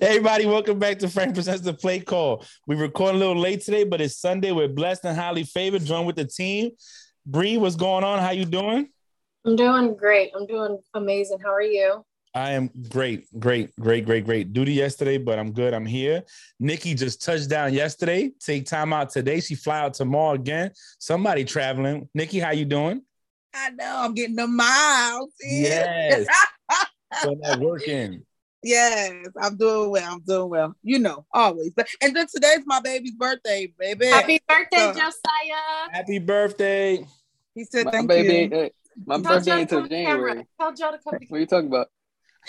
Everybody, welcome back to Frank Presents the Playcall. We record a little late today, but it's Sunday. We're blessed and highly favored, joined with the team. Bree, what's going on? How you doing? I'm doing great. I'm doing amazing. How are you? I am great, great, great, great, great. Duty yesterday, but I'm good. I'm here. Nikki just touched down yesterday. Take time out today. She fly out tomorrow again. Somebody traveling. Nikki, how you doing? I know. I'm getting the miles. in. Yes. So that working. yes, I'm doing well. I'm doing well. You know, always. But and then today's my baby's birthday, baby. Happy birthday, So- Josiah. Happy birthday. he said My thank baby, you. ain't- uh, my Tell birthday Joe to ain't come till to the camera. January. Tell Joe to come to What are you talking about?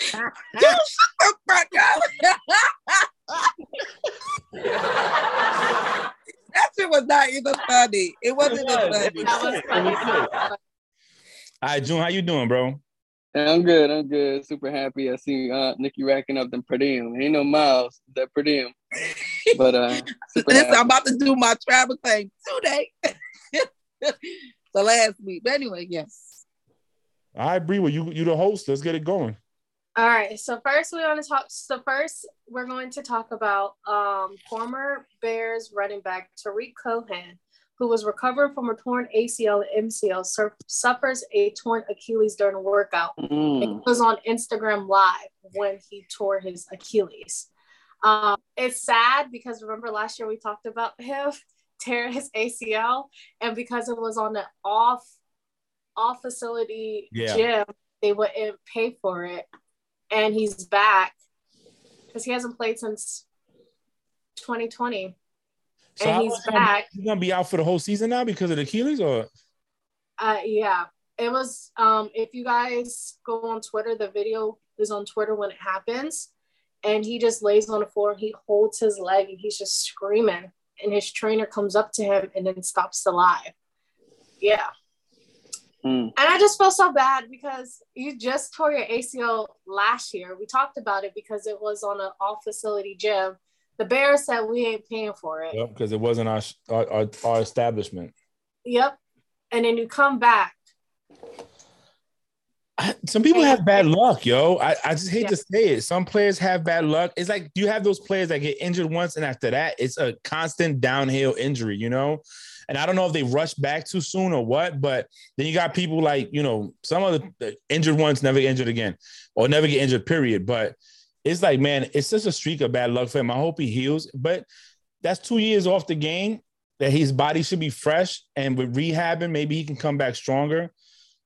Dude, shut the fuck up. that shit was not even funny. It wasn't It even was. funny. That was funny. All right, Jun, how you doing, bro? Yeah, I'm good. I'm good. Super happy. I see uh, Nikki racking up them per diem. Ain't no miles. That per diem. But uh, super Listen, I'm about to do my travel thing today. the last week. But anyway, yes. All right, Bree, well, you you the host. Let's get it going. All right. So first we want to talk. So first we're going to talk about um, former Bears running back Tarik Cohen, who was recovering from a torn ACL and MCL, sur- suffers a torn Achilles during a workout. It Mm. was on Instagram Live when he tore his Achilles. Um, it's sad because remember last year we talked about him tearing his ACL, and because it was on the off off facility Yeah. gym, they wouldn't pay for it, and he's back because he hasn't played since 2020, So and he's long gonna be- back. He's gonna be out for the whole season now because of the Achilles, or Uh, yeah, it was. Um, if you guys go on Twitter, the video is on Twitter when it happens, and he just lays on the floor. He holds his leg and he's just screaming, and his trainer comes up to him and then stops the live. Yeah, Mm. and I just feel so bad because you just tore your ACL last year. We talked about it because it was on an all facility gym. The bear said we ain't paying for it. because it wasn't our, our our our establishment. Yep. And then you come back. I- Some people have bad luck, yo. I, I just hate Yeah. to say it. Some players have bad luck. It's like you have those players that get injured once, and after that, it's a constant downhill injury, you know. And I don't know if they rush back too soon or what, but then you got people like you know some of the- the injured ones never get injured again, or never get injured. Period. But it's like, man, it's just a streak of bad luck for him. I hope he heals, but that's two years off the game. That his body should be fresh, and with rehabbing, maybe he can come back stronger.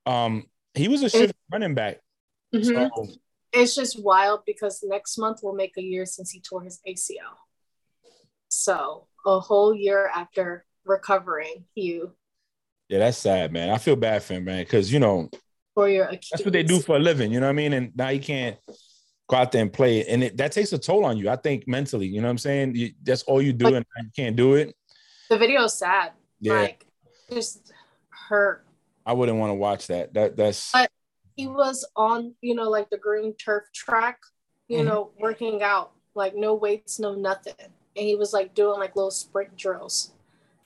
Um, he was a shift running back. Mhm. So It's just wild because next month will make a year since he tore his ACL. So a whole year after recovering, you yeah, that's sad, man. I feel bad for him, man, because you know for your Achilles. that's what they do for a living. You know what I mean? And now you can't go out there and play it, and it, that takes a toll on you. I think mentally. You know what I'm saying? You, that's all you do, But- and you can't do it. The video is sad. Yeah. Like just hurt. I wouldn't want to watch that. That that's But- He was on, you know, like the green turf track, you Mhm. know, working out, like no weights, no nothing. And he was like doing like little sprint drills.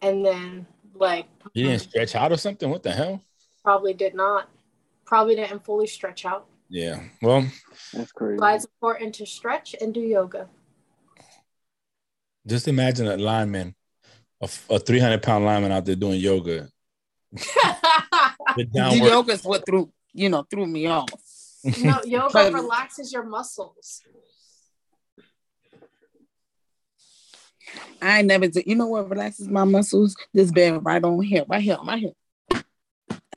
And then like he didn't stretch out or something. What the hell? probably did not, probably didn't fully stretch out. Yeah. Well, That's crazy. Why it's important to stretch and do yoga. just imagine a lineman, a, a 300 pound lineman out there doing yoga. The The downward. yoga's what threw, you know, threw me off. no, yoga But- relaxes your muscles. I ain't never did. You know what relaxes my muscles? This bed right on here, right here, right here.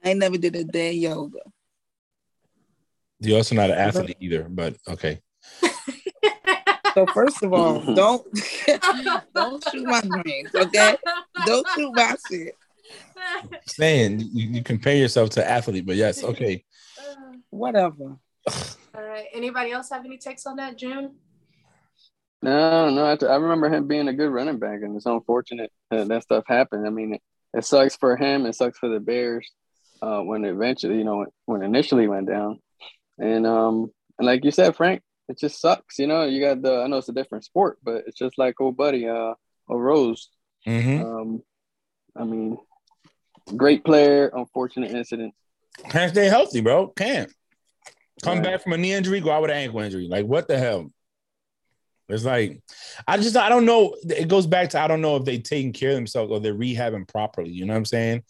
I ain't never did a day yoga. You're also not an athlete either, but okay. So first of all, don't don't shoot my dreams, okay? Don't shoot my shit. Saying you, you compare yourself to athlete, but yes, okay. Whatever. All right. Anybody else have any takes on that, Jun? No, no. I, I remember him being a good running back, and it's unfortunate that that stuff happened. I mean, it, it sucks for him. It sucks for the Bears uh, when eventually, you know, when initially went down. And um, and like you said, Frank, it just sucks. You know, you got the. I know it's a different sport, but it's just like old buddy, uh, Rose. Mm-hmm. Um, I mean, great player. Unfortunate incident. Can't stay healthy, bro. Can't. Come back from a knee injury, go out with an ankle injury. Like what the hell? It's like I just I don't know. It goes back to I don't know if they taking care of themselves or they're rehabbing properly. You know what I'm saying?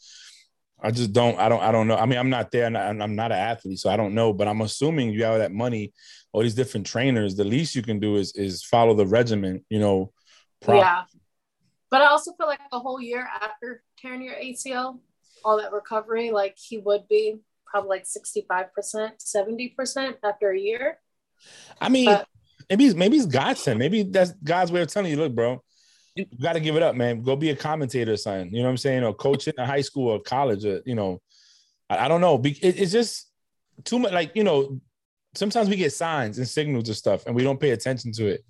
I just don't. I don't. I don't know. I mean, I'm not there, and I'm not an athlete, so I don't know. But I'm assuming you have that money, all these different trainers. The least you can do is is follow the regimen. You know. Yeah. But I also feel like a whole year after tearing your ACL, all that recovery, like he would be probably like 65%, 70% after a year. I mean, But- maybe maybe it's God's Maybe that's God's way of telling you, look, bro, you got to give it up, man. Go be a commentator or something. You know what I'm saying? Or coach in a high school or college. Or, you know, I, I don't know. It, it's just too much. Like you know, sometimes we get signs and signals and stuff, and we don't pay attention to it.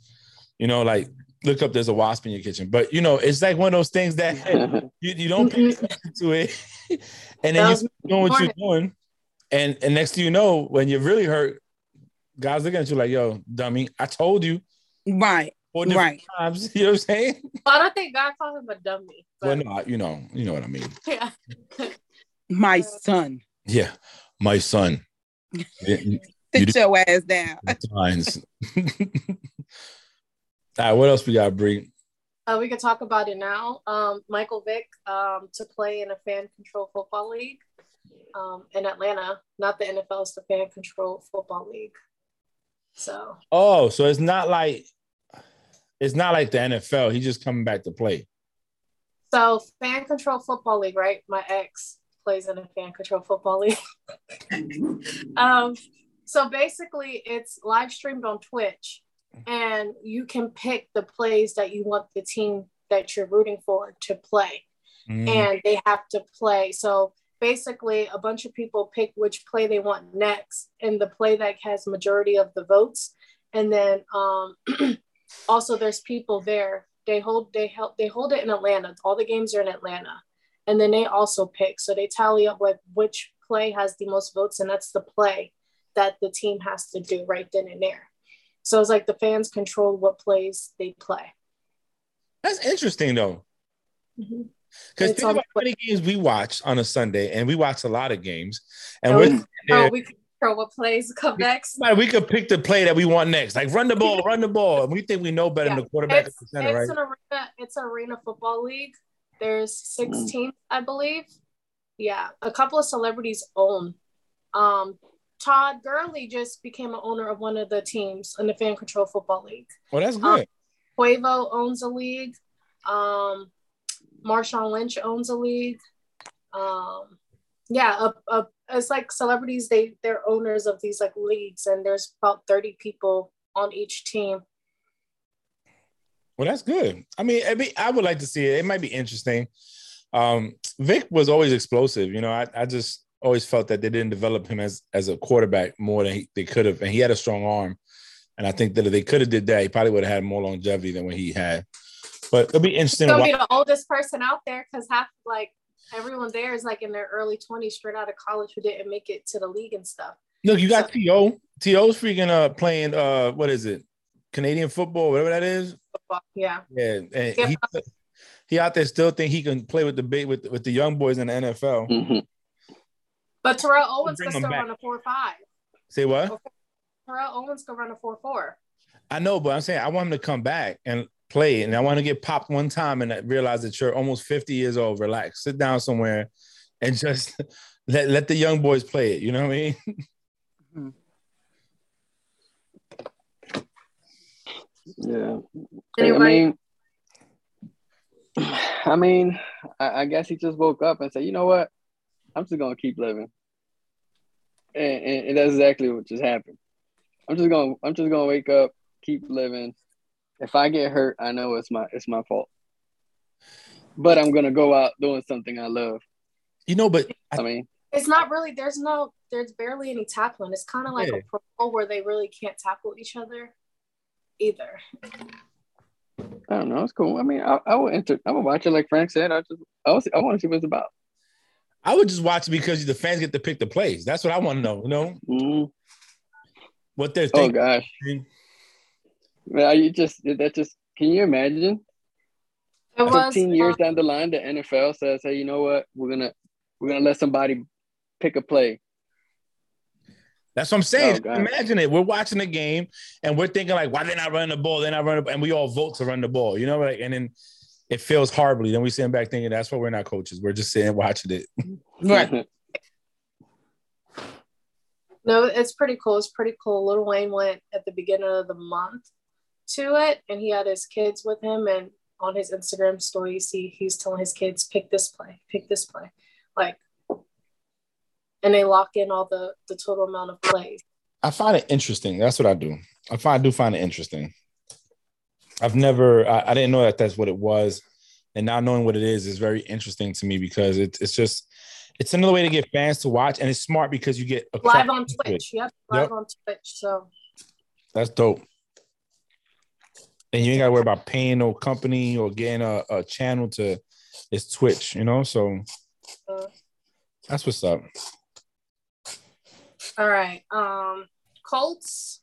You know, like look up, there's a wasp in your kitchen. But you know, it's like one of those things that you, you don't pay attention to it, and then you was keep doing what you're doing, and and next thing you know, when you're really hurt, guys looking at you like, "Yo, dummy, I told you Right. Four different Right. times." You know what I'm saying? Well, I don't think God called him a dummy. Well, But no, I- you know, you know what I mean. yeah. My son. Yeah, my son. Yeah, you- Sit your ass down. Signs. All right, what else we got, Bree? Uh, we could talk about it now. Um, Michael Vick um, to play in a fan control football league um, in Atlanta, not the NFL, it's the fan control football league. So, Oh, so it's not like it's not like the NFL. He's just coming back to play. so fan control football league, right? My ex plays in a fan control football league. um, so basically, it's live streamed on Twitch, and you can pick the plays that you want the team that you're rooting for to play. Mm. and they have to play. So basically, a bunch of people pick which play they want next, and the play that has majority of the votes. And then um, also, there's people there. They hold they help they hold it in Atlanta. All the games are in Atlanta, and then they also pick. So they tally up with which play has the most votes, and that's the play that the team has to do right then and there. So it's like the fans control what plays they play. That's interesting though. Mhm. Because think about how many games we watch on a Sunday, and we watch a lot of games, and Oh, we're we- sitting Oh, we what plays come next. like, we could pick the play that we want next, like run the ball, run the ball, and we think we know better than the quarterback at It's, the center, it's right? an arena. It's an arena football league. There's 16, I believe. Yeah, a couple of celebrities own. Um, Todd Gurley just became an owner of one of the teams in the fan control football league. Well, that's good. Quavo owns a league. Um, Marshawn Lynch owns a league. Um, yeah, a, a, it's like celebrities. They they're owners of these like leagues, and there's about 30 people on each team. Well, that's good. I mean, I, mean, I would like to see it. It might be interesting. Um, Vic was always explosive. You know, I, I just always felt that they didn't develop him as as a quarterback more than he, they could have, and he had a strong arm. And I think that if they could have did that, he probably would have had more longevity than what he had. But it'll be interesting. He's gonna be the oldest person out there because half like everyone there is like in their early 20s, straight out of college, who didn't make it to the league and stuff. Look, you got To. T.O.'s freaking uh playing uh what is it? Canadian football, whatever that is. Yeah, Yeah, and Yeah. he he out there still think he can play with the big with with the young boys in the NFL. Mhm. but Terrell Owens Bring could him still back. run a four-five. Say what? Terrell Owens could run a four-four. I know, but I'm saying I want him to come back and play, and I want to get popped one time and realize that you're almost 50 years old. Relax, sit down somewhere, and just let let the young boys play it. You know what I mean? Yeah. I Anyway, mean, I mean, I, I guess he just woke up and said, you know what? I'm just gonna keep living. And, and, and that's exactly what just happened. I'm just gonna I'm just gonna wake up, keep living. If I get hurt, I know it's my it's my fault. But I'm gonna go out doing something I love. You know, but I, I mean, it's not really. There's no. There's barely any tackling. It's kind of like Yeah. a pro where they really can't tackle each other, either. I don't know. It's cool. I mean, I, I would enter. I would watch it like Frank said. I just I, was, I want to see what it's about. I would just watch it because the fans get to pick the plays. That's what I want to know. You know Mm. what they're thinking. Oh gosh, man, you just that just can you imagine? It was 15 years um, down the line, the NFL says, "Hey, you know what? We're gonna we're gonna let somebody pick a play." That's what I'm saying. Oh, Imagine it. We're watching the game and we're thinking like, why they not running the ball? They're not running, and we all vote to run the ball. You know, like, and then it feels horribly. Then we sitting back thinking that's why we're not coaches. We're just sitting watching it. Right. No, it's pretty cool. It's pretty cool. Lil Wayne went at the beginning of the month to it, and he had his kids with him. And on his Instagram story, you see he's telling his kids, "Pick this play, pick this play," like, and they lock in all the the total amount of plays. I find it interesting. That's what I do. I find I do find it interesting. I've never. I, I didn't know that that's what it was, and now knowing what it is is very interesting to me because it's it's just it's another way to get fans to watch, and it's smart because you get Live on it. Twitch. Yep, live Yep. on Twitch. So That's dope. And you ain't got to worry about paying no company or getting a, a channel to it's Twitch, you know? So uh, that's what's up. all right. Um, Colts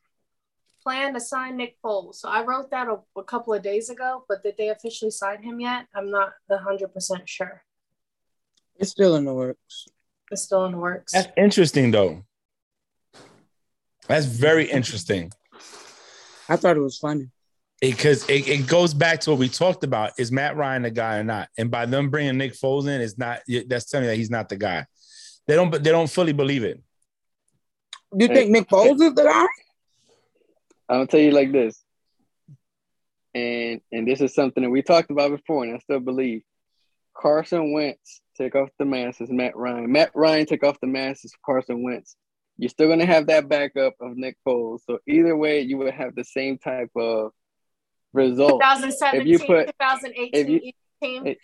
plan to sign Nick Foles. So I wrote that a, a couple of days ago, but did they officially sign him yet? I'm not hundred percent sure. It's still in the works. It's still in the works. That's interesting, though. That's very interesting I thought it was funny. Because it, it goes back to what we talked about: is Matt Ryan the guy or not? And by them bringing Nick Foles in, is not that's telling me that he's not the guy. They don't, they don't fully believe it. Do you Hey. think Nick Foles is the guy? I'm gonna tell you like this, and and this is something that we talked about before, and I still believe. Carson Wentz take off the masses. Matt Ryan. Matt Ryan take off the masses. Carson Wentz. You're still gonna have that backup of Nick Foles. So either way, you would have the same type of result. 2017, If you put- 2018 if you- team. if-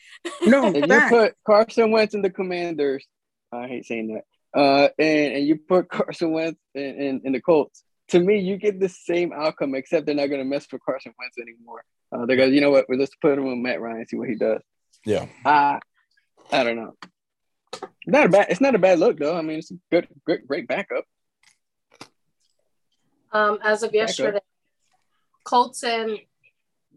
No, if you put Carson Wentz in the Commanders, I hate saying that. Uh, and, and you put Carson Wentz in, in, in the Colts. To me, you get the same outcome, except they're not going to mess with Carson Wentz anymore. Uh, they're going, to you know what? Well, let's put him with Matt Ryan, and see what he does. Yeah. Uh, I don't know. Not a bad. It's not a bad look though. I mean, it's a good, great, great backup. Um, as of Backup. yesterday, Colts and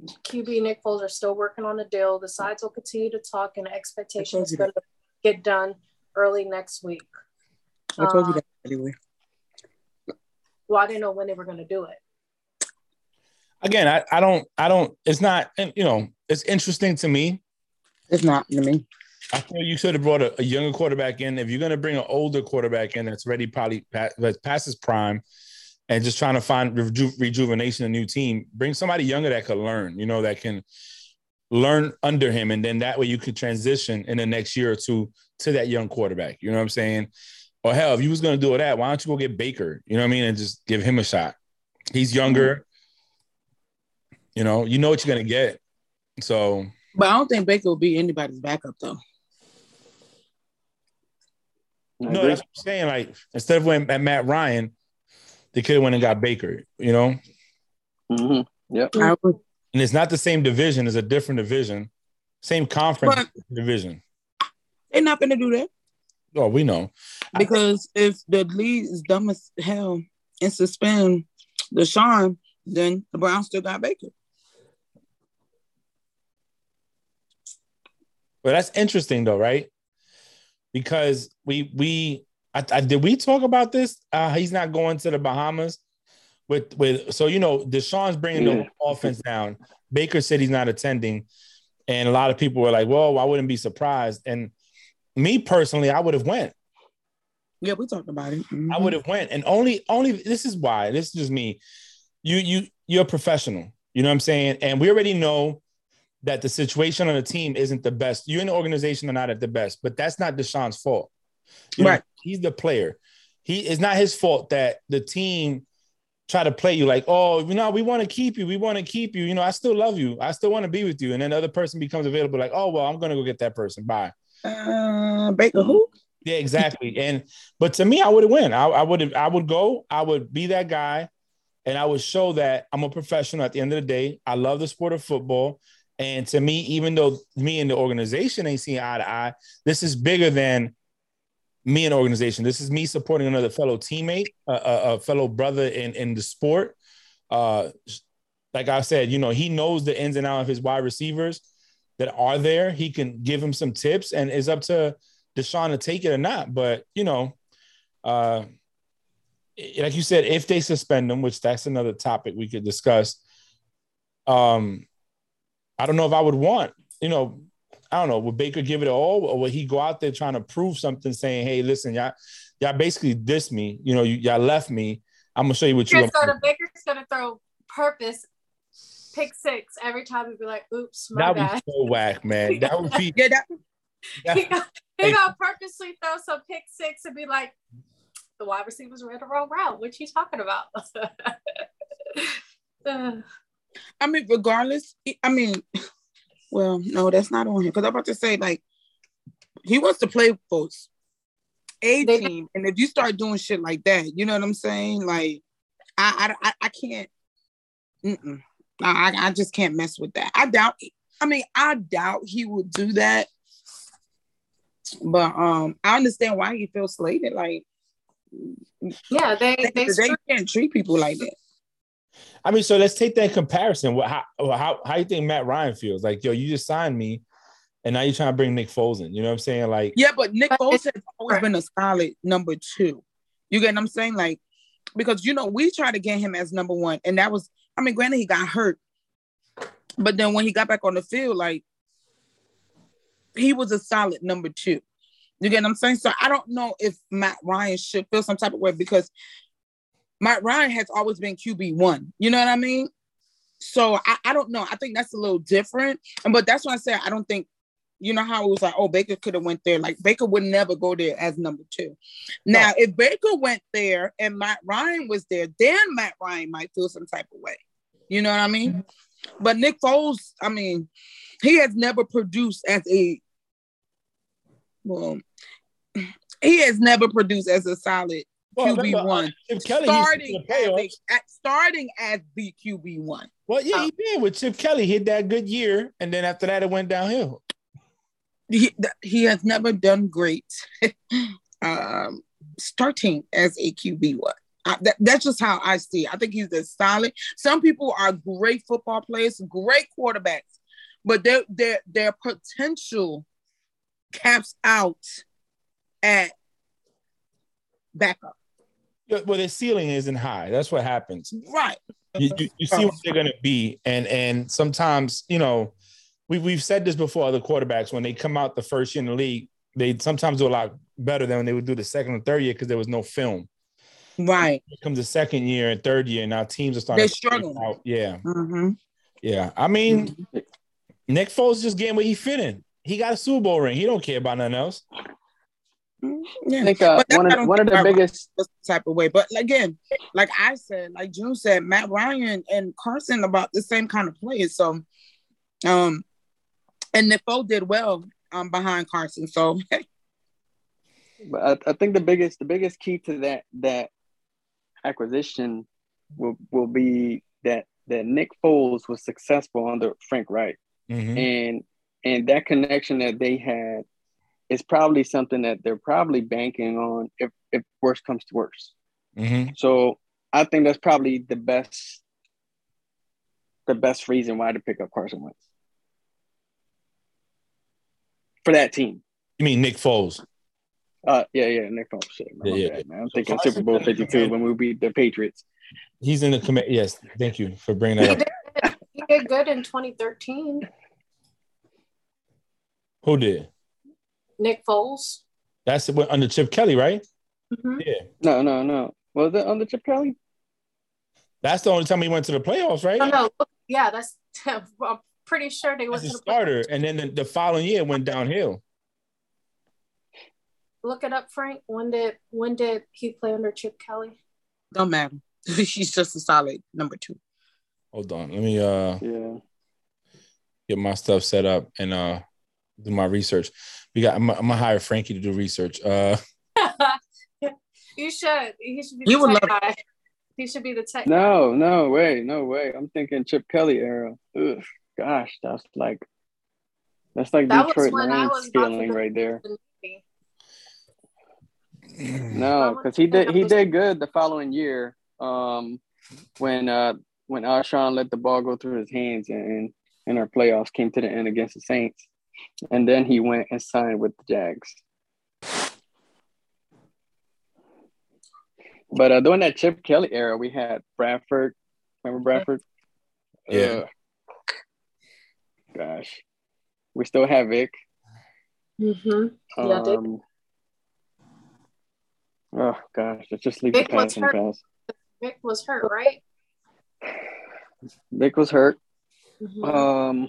QB Nick Foles are still working on the deal. The sides will continue to talk, and the expectation is going to get done early next week. I told you Um, that anyway. Well, I didn't know when they were going to do it. Again, I, I don't, I don't, it's not, you know, it's interesting to me. It's not to me. I feel you should have brought a, a younger quarterback in. If you're going to bring an older quarterback in that's ready, probably pa- that's past his prime, and just trying to find reju- rejuvenation, a new team, bring somebody younger that could learn. You know, that can learn under him, and then that way you could transition in the next year or two to that young quarterback. You know what I'm saying? Or hell, if you was going to do all that, why don't you go get Baker? You know what I mean, and just give him a shot. He's mm-hmm. younger. You know, you know what you're going to get. So But I don't think Baker will be anybody's backup though. No, that's what I'm saying. Like instead of when at Matt Ryan, they could have went and got Baker, you know. Mhm. Yep. Would, And it's not the same division; it's a different division, same conference But- division. they're not gonna do that Oh, we know. because if the league is dumb as hell and suspend Deshaun, then the Browns still got Baker. But that's interesting, though, right? Because we we I, I, did we talk about this? Uh, he's not going to the Bahamas with with so you know Deshaun's bringing the Yeah. whole offense down. Baker said he's not attending, and a lot of people were like, "Well, I wouldn't be surprised." And me personally, I would have went. Yeah, we talked about it. Mhm. I would have went, and only only this is why. This is just me. You you you're a professional. You know what I'm saying? And we already know that the situation on the team isn't the best. You and the organization are not at the best, but that's not Deshaun's fault. You know, Right. He's the player. He it's not his fault that the team try to play you like, oh, you know, we want to keep you. We want to keep you. You know, I still love you. I still want to be with you. And then the other person becomes available, like, oh, well, I'm gonna go get that person. Bye. Uh, Baker who? Yeah, exactly. and but to me, I would have win. I, I would have. I would go. I would be that guy, and I would show that I'm a professional. At the end of the day, I love the sport of football. And to me, even though me and the organization ain't seeing eye to eye, this is bigger than me the organization. This is me supporting another fellow teammate, a, a, a fellow brother in in the sport. Uh, like I said, you know, he knows the ins and outs of his wide receivers that are there. He can give him some tips, and it's up to Deshaun to take it or not. But you know, uh, like you said, if they suspend him, which that's another topic we could discuss. Um, I don't know if I would want, you know, I don't know, would Baker give it all, or would he go out there trying to prove something, saying, "Hey, listen, y'all, y'all basically dissed me. You know, you, y'all left me. I'm gonna show you what you." Baker's gonna, Baker's gonna throw purpose pick six every time and be like, "Oops, my that bad." would be so whack, man. That would be. Yeah, that, he gonna, he gonna purposely throw some pick six and be like, "The wide receivers ran the wrong route." What you talking about? I mean, regardless, I mean, well, no, that's not on him. Because I'm about to say, like, he wants to play for a team, and if you start doing shit like that, you know what I'm saying? Like, I, I, I, I can't. Mm-mm. I, I just can't mess with that. I doubt. I mean, I doubt he would do that. But um, I understand why he feels slated. Like, yeah, they they, they, they can't treat people like that. I mean, so let's take that in comparison. What how how how you think Matt Ryan feels? Like, yo, you just signed me, and now you're trying to bring Nick Foles in. You know what I'm saying? Like, Yeah, but Nick But Foles has always been a solid number two. You get what I'm saying? Like, because you know, we tried to get him as number one, and that was, I mean, granted, he got hurt, but then when he got back on the field, like, he was a solid number two. You get what I'm saying? So I don't know if Matt Ryan should feel some type of way because Matt Ryan has always been QB one. You know what I mean? So I, I don't know. I think that's a little different. And but that's why I said I don't think you know how it was like, oh, Baker could have went there. Like Baker would never go there as number two. Now, if Baker went there and Matt Ryan was there, then Matt Ryan might feel some type of way. You know what I mean? But Nick Foles, I mean, he has never produced as a well, he has never produced as a solid well, QB uh, one. Kelly Starting as, a, at, starting as the QB one. Well, yeah, he did with Chip Kelly. He had that good year, and then after that, it went downhill. he, he has never done great um, starting as a QB one. I, that, that's just how I see it. I think he's a solid. Some people are great football players, great quarterbacks, but their their their potential caps out at backup. Yeah, Well, their ceiling isn't high. That's what happens. Right. You, you, you see what they're going to be, and and sometimes you know, we we've said this before. Other quarterbacks when they come out the first year in the league, they sometimes do a lot better than when they would do the second and third year because there was no film. Right. It comes the second year and third year, and now teams are starting. They're to struggling. Out. Yeah, Mm-hmm. yeah. I mean, Nick Foles just getting where he fit in. He got a Super Bowl ring. He don't care about nothing else. Yeah. I think uh, one why I of don't one of the biggest type of way. But again, like I said, like Jun said, Matt Ryan and Carson about the same kind of players. So, um, and Nick Foles did well um behind Carson. So But I, I think the biggest the biggest key to that that acquisition will will be that that Nick Foles was successful under Frank Reich, Mhm. and and that connection that they had is probably something that they're probably banking on if if worse comes to worse. Mhm. So I think that's probably the best the best reason why to pick up Carson Wentz for that team. You mean Nick Foles? Uh, yeah, yeah, Nick Foles. Shit, man, Yeah, yeah. bad, man. I'm thinking Super Bowl 52 when we beat the Patriots. He's in the committee. Yes, thank you for bringing that up. he did good in 2013. Who did? Nick Foles. That's it under Chip Kelly, right? Mhm. Yeah, No, no, no. Was it under Chip Kelly? that's the only time he went to the playoffs, right? Oh, no, yeah, that's. I'm pretty sure they went As to a the starter, and then the, the following year went downhill. Look it up, Frank. When did when did he play under Chip Kelly? don't matter. She's just a solid number two. Hold on, let me uh Yeah. get my stuff set up and uh do my research. We got. I'm, I'm gonna hire Frankie to do research. Uh, you should. He should be You the would tech love guy. He should be the tech. No, no way, no way. I'm thinking Chip Kelly era. Ugh, gosh, that's like that's like That was Detroit when I Lions was about scaling right there. the No, because he did he did good the following year. Um, when uh when Alshon let the ball go through his hands and and our playoffs came to the end against the Saints, and then he went and signed with the Jags. But uh, during that Chip Kelly era, we had Bradford. Remember Bradford? Yeah. Uh, gosh, we still have Vic. Mm-hmm. Yeah, Dick. Um, oh gosh, let's just leave Vic the was past in the hurt. past. Vic was hurt, right? Vic was hurt. Mhm. Um,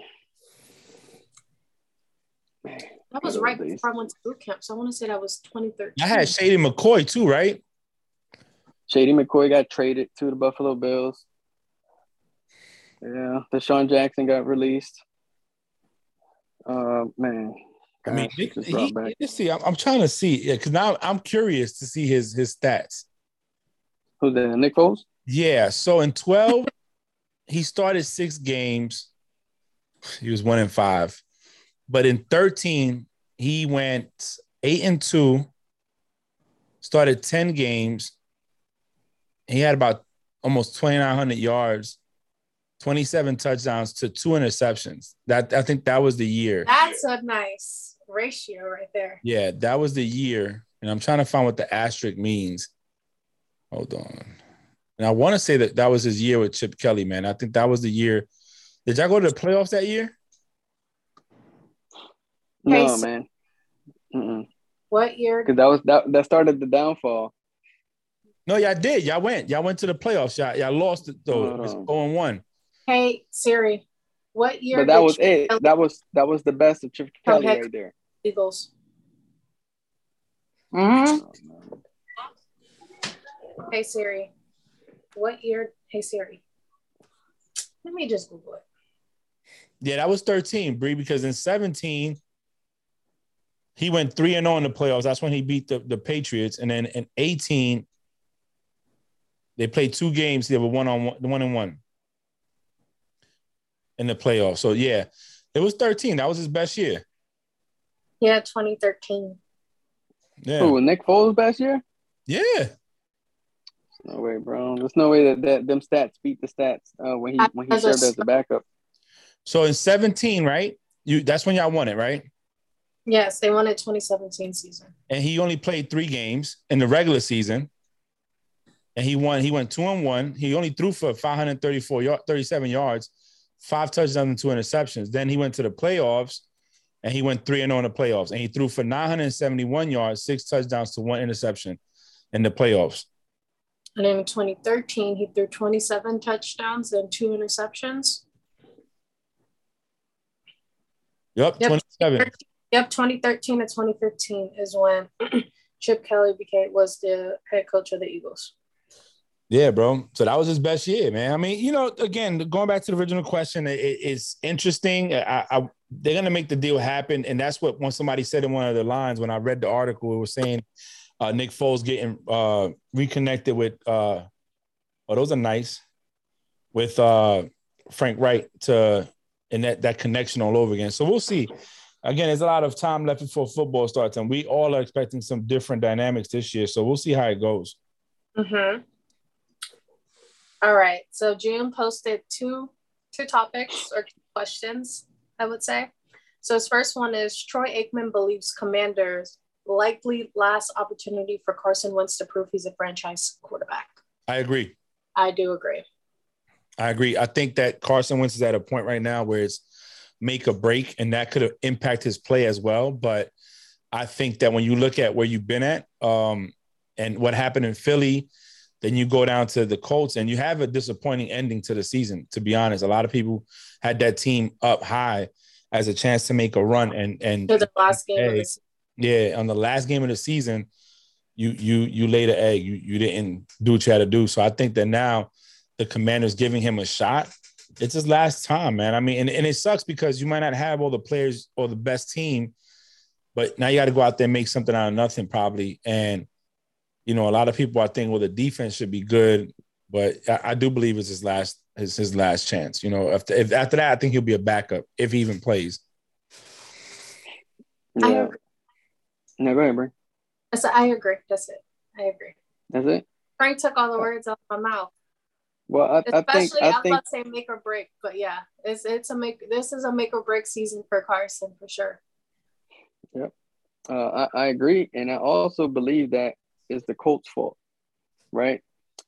that was right days. before I went to boot camp, so I want to say that was 2013. I had Shady McCoy too, right? Shady McCoy got traded to the Buffalo Bills. Yeah, DeSean Jackson got released. Uh, man, I mean, gosh, Nick, just he, brought back. let's see. I'm, I'm trying to see, yeah, because now I'm curious to see his his stats. Who's that? Nick Foles? Yeah. So in 12, he started six games. He was one in five. But in 13, he went eight and two, started 10 games. He had about almost 2,900 yards, 27 touchdowns to two interceptions. That I think that was the year. That's a nice ratio right there. Yeah, that was the year. And I'm trying to find what the asterisk means. Hold on. And I want to say that that was his year with Chip Kelly, man. I think that was the year. Did y'all go to the playoffs that year? No, so- man. Mm-mm. What year? Because that was that that started the downfall. No, y'all did. Y'all went. Y'all went to the playoffs. Y'all, y'all lost it though. It was Hold 0 and 1. Hey Siri, what year? But that did was Chip it. Kelly That was that was the best of Chip Kelly heck. right there. Eagles. Mhm. Hey Siri, what year? Hey Siri, let me just Google it. Yeah, that was 13, Bree, because in 17, he went 3 and 0 in the playoffs. That's when he beat the, the Patriots. And then in 18, they played two games. They were one on one, one and one in the playoffs. So yeah, it was 13. That was his best year. Yeah, 2013. Yeah. Who, Nick Foles best year? Yeah. No way, bro. There's no way that, that them stats beat the stats uh, when he when he served as the backup. So in 17, right? You that's when y'all won it, right? Yes, they won it 2017 season. and he only played three games in the regular season. And he won. He went two and one. He only threw for 534 yard, 37 yards, five touchdowns and two interceptions. Then he went to the playoffs, and he went three and zero in the playoffs. And he threw for 971 yards, six touchdowns to one interception in the playoffs. And in 2013, he threw 27 touchdowns and two interceptions. Yep, Yep. 27. Yep, 2013 to 2015 is when Chip Kelly became was the head coach of the Eagles. Yeah, bro. So that was his best year, man. I mean, you know, again, going back to the original question, it, it's interesting. I, I, they're gonna make the deal happen, and that's what when somebody said in one of the lines when I read the article, it was saying uh, Nick Foles getting uh, reconnected with. Uh, oh, those are nice with uh, Frank Reich to and that that connection all over again. So we'll see. Again, there's a lot of time left before football starts, and we all are expecting some different dynamics this year. So we'll see how it goes. Mm-hmm. All right. So Jun posted two two topics or questions, I would say. So his first one is Troy Aikman believes Commanders likely last opportunity for Carson Wentz to prove he's a franchise quarterback. I agree. I do agree. I agree. I think that Carson Wentz is at a point right now where it's make a break, and that could have impact his play as well. But I think that when you look at where you've been at um, and what happened in Philly, then you go down to the Colts and you have a disappointing ending to the season. To be honest, a lot of people had that team up high as a chance to make a run, and and To the last game of Hey. the season. yeah, on the last game of the season, you you you laid an egg. You you didn't do what you had to do. So I think that now the commander's giving him a shot. It's his last time, man. I mean, and, and it sucks because you might not have all the players or the best team, but now you got to go out there and make something out of nothing, probably. And you know, a lot of people are thinking, well, the defense should be good, but I, I do believe it's his last his his last chance. You know, if, if after that, I think he'll be a backup if he even plays. I Yeah. agree. No, go ahead, bro. I I agree. That's it. I agree. That's it. Frank took all the words out of my mouth. Well, I, I think Especially, I, was think about to say make or break, but yeah, it's it's a make. This is a make or break season for Carson for sure. uh, I, I agree, and I also believe that it's the Colts' fault. right?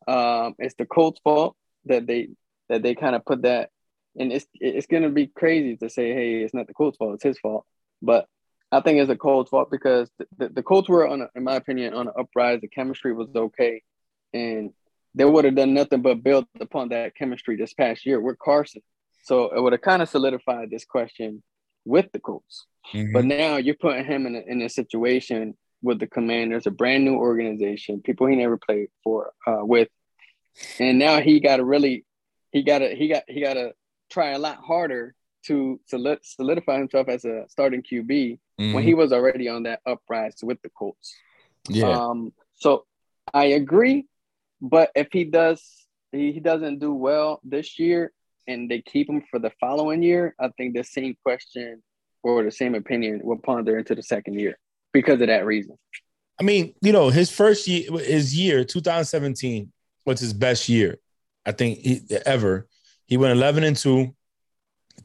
Um, it's the Colts' fault that they that they kind of put that, and it's it's gonna be crazy to say, hey, it's not the Colts' fault, it's his fault. But I think it's the Colts' fault because the, the, the Colts were on, a, in my opinion, on an uprise. The chemistry was okay, and they would have done nothing but build upon that chemistry this past year with Carson. So it would have kind of solidified this question with the Colts. Mm-hmm. But now you're putting him in a, in a situation with the Commanders, a brand new organization, people he never played for uh, with, and now he got to really, he got to he got he got to try a lot harder to solidify himself as a starting QB mm-hmm. when he was already on that uprise with the Colts. Yeah. Um, so I agree, but if he does, he, he doesn't do well this year, and they keep him for the following year, I think the same question or the same opinion will ponder into the second year because of that reason. I mean, you know, his first year, his year, 2017, was his best year, I think he, ever. He went 11 and 2,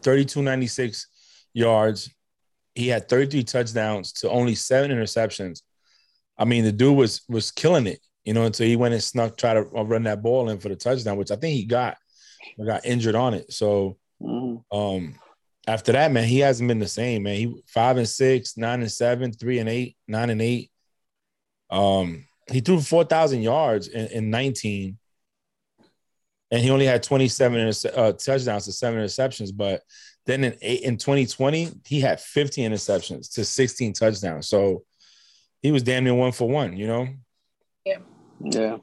3296 yards. He had 33 touchdowns to only seven interceptions. I mean, the dude was was killing it, you know, until he went and snuck, try to run that ball in for the touchdown, which I think he got, got injured on it. So, mm-hmm. um, after that, man, he hasn't been the same, man. He five and six, nine and seven, three and eight, nine and eight. Um, he threw four thousand yards in, in, 19, and he only had 27 uh, touchdowns to seven interceptions. But then in eight in 2020, he had 15 interceptions to 16 touchdowns. So he was damn near one for one, you know? Yeah. Yeah.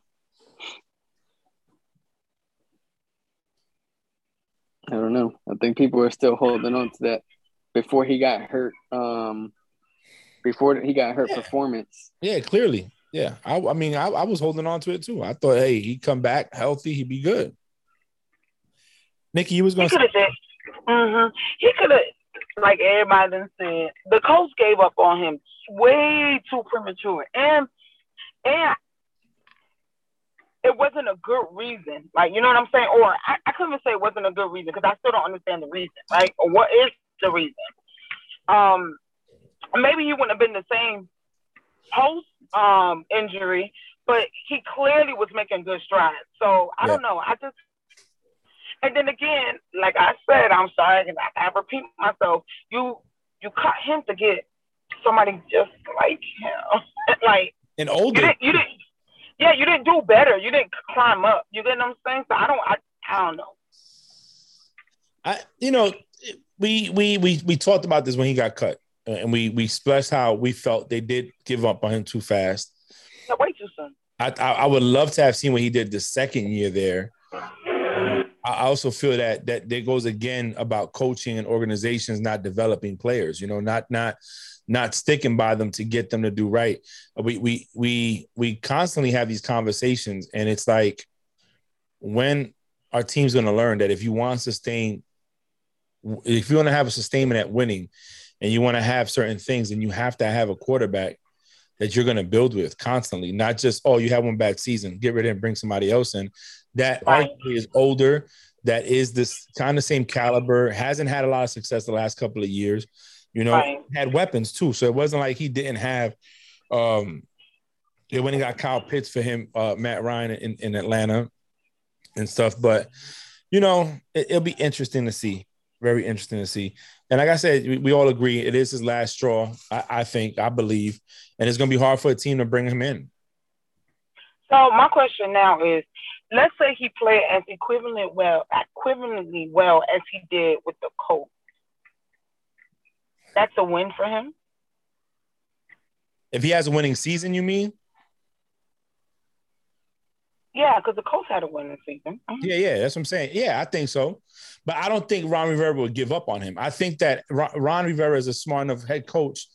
I don't know. I think people are still holding on to that before he got hurt. Um, before he got hurt, yeah. performance. Yeah, clearly. Yeah, I, I mean, I, I, was holding on to it too. I thought, hey, he'd come back healthy, he'd be good. Nikki, you was going to say. Mm-hmm. He could have, like everybody done said, the coach gave up on him way too premature, and and it wasn't a good reason. Like, you know what I'm saying? Or I, I couldn't even say it wasn't a good reason because I still don't understand the reason, right? Or what is the reason? Um, maybe he wouldn't have been the same post um injury, but he clearly was making good strides. So I yeah. don't know. I just and then again, like I said, I'm sorry, and I, I repeat myself. You you cut him to get somebody just like him, like and older. You didn't, you didn't yeah, you didn't do better. You didn't climb up. You get what I'm saying? So I don't, I, I don't know. I, you know, we we we we talked about this when he got cut, uh, and we we expressed how we felt they did give up on him too fast. Yeah, way too soon. I, I, I would love to have seen what he did the second year there. I also feel that that there goes again about coaching and organizations not developing players. You know, not not not sticking by them to get them to do right. We we we we constantly have these conversations, and it's like when our team's going to learn that if you want to sustain, if you want to have a sustainment at winning, and you want to have certain things, and you have to have a quarterback that you're going to build with constantly, not just oh you have one bad season, get rid of and bring somebody else in. That right. arguably is older. That is this kind of same caliber. Hasn't had a lot of success the last couple of years you know, right. had weapons too. So it wasn't like he didn't have um when he got Kyle Pitts for him, uh Matt Ryan in, in Atlanta and stuff. But you know, it, will be interesting to see. Very interesting to see. And like I said, we, we all agree it is his last straw, I, I think, I believe. And it's gonna be hard for a team to bring him in. So my question now is let's say he played as equivalent well equivalently well as he did with the Colts that's a win for him. If he has a winning season, you mean? Yeah, because the Colts had a winning season. Mm-hmm. Yeah, yeah, that's what I'm saying. Yeah, I think so. But I don't think Ron Rivera will give up on him. I think that Ron Rivera is a smart enough head coach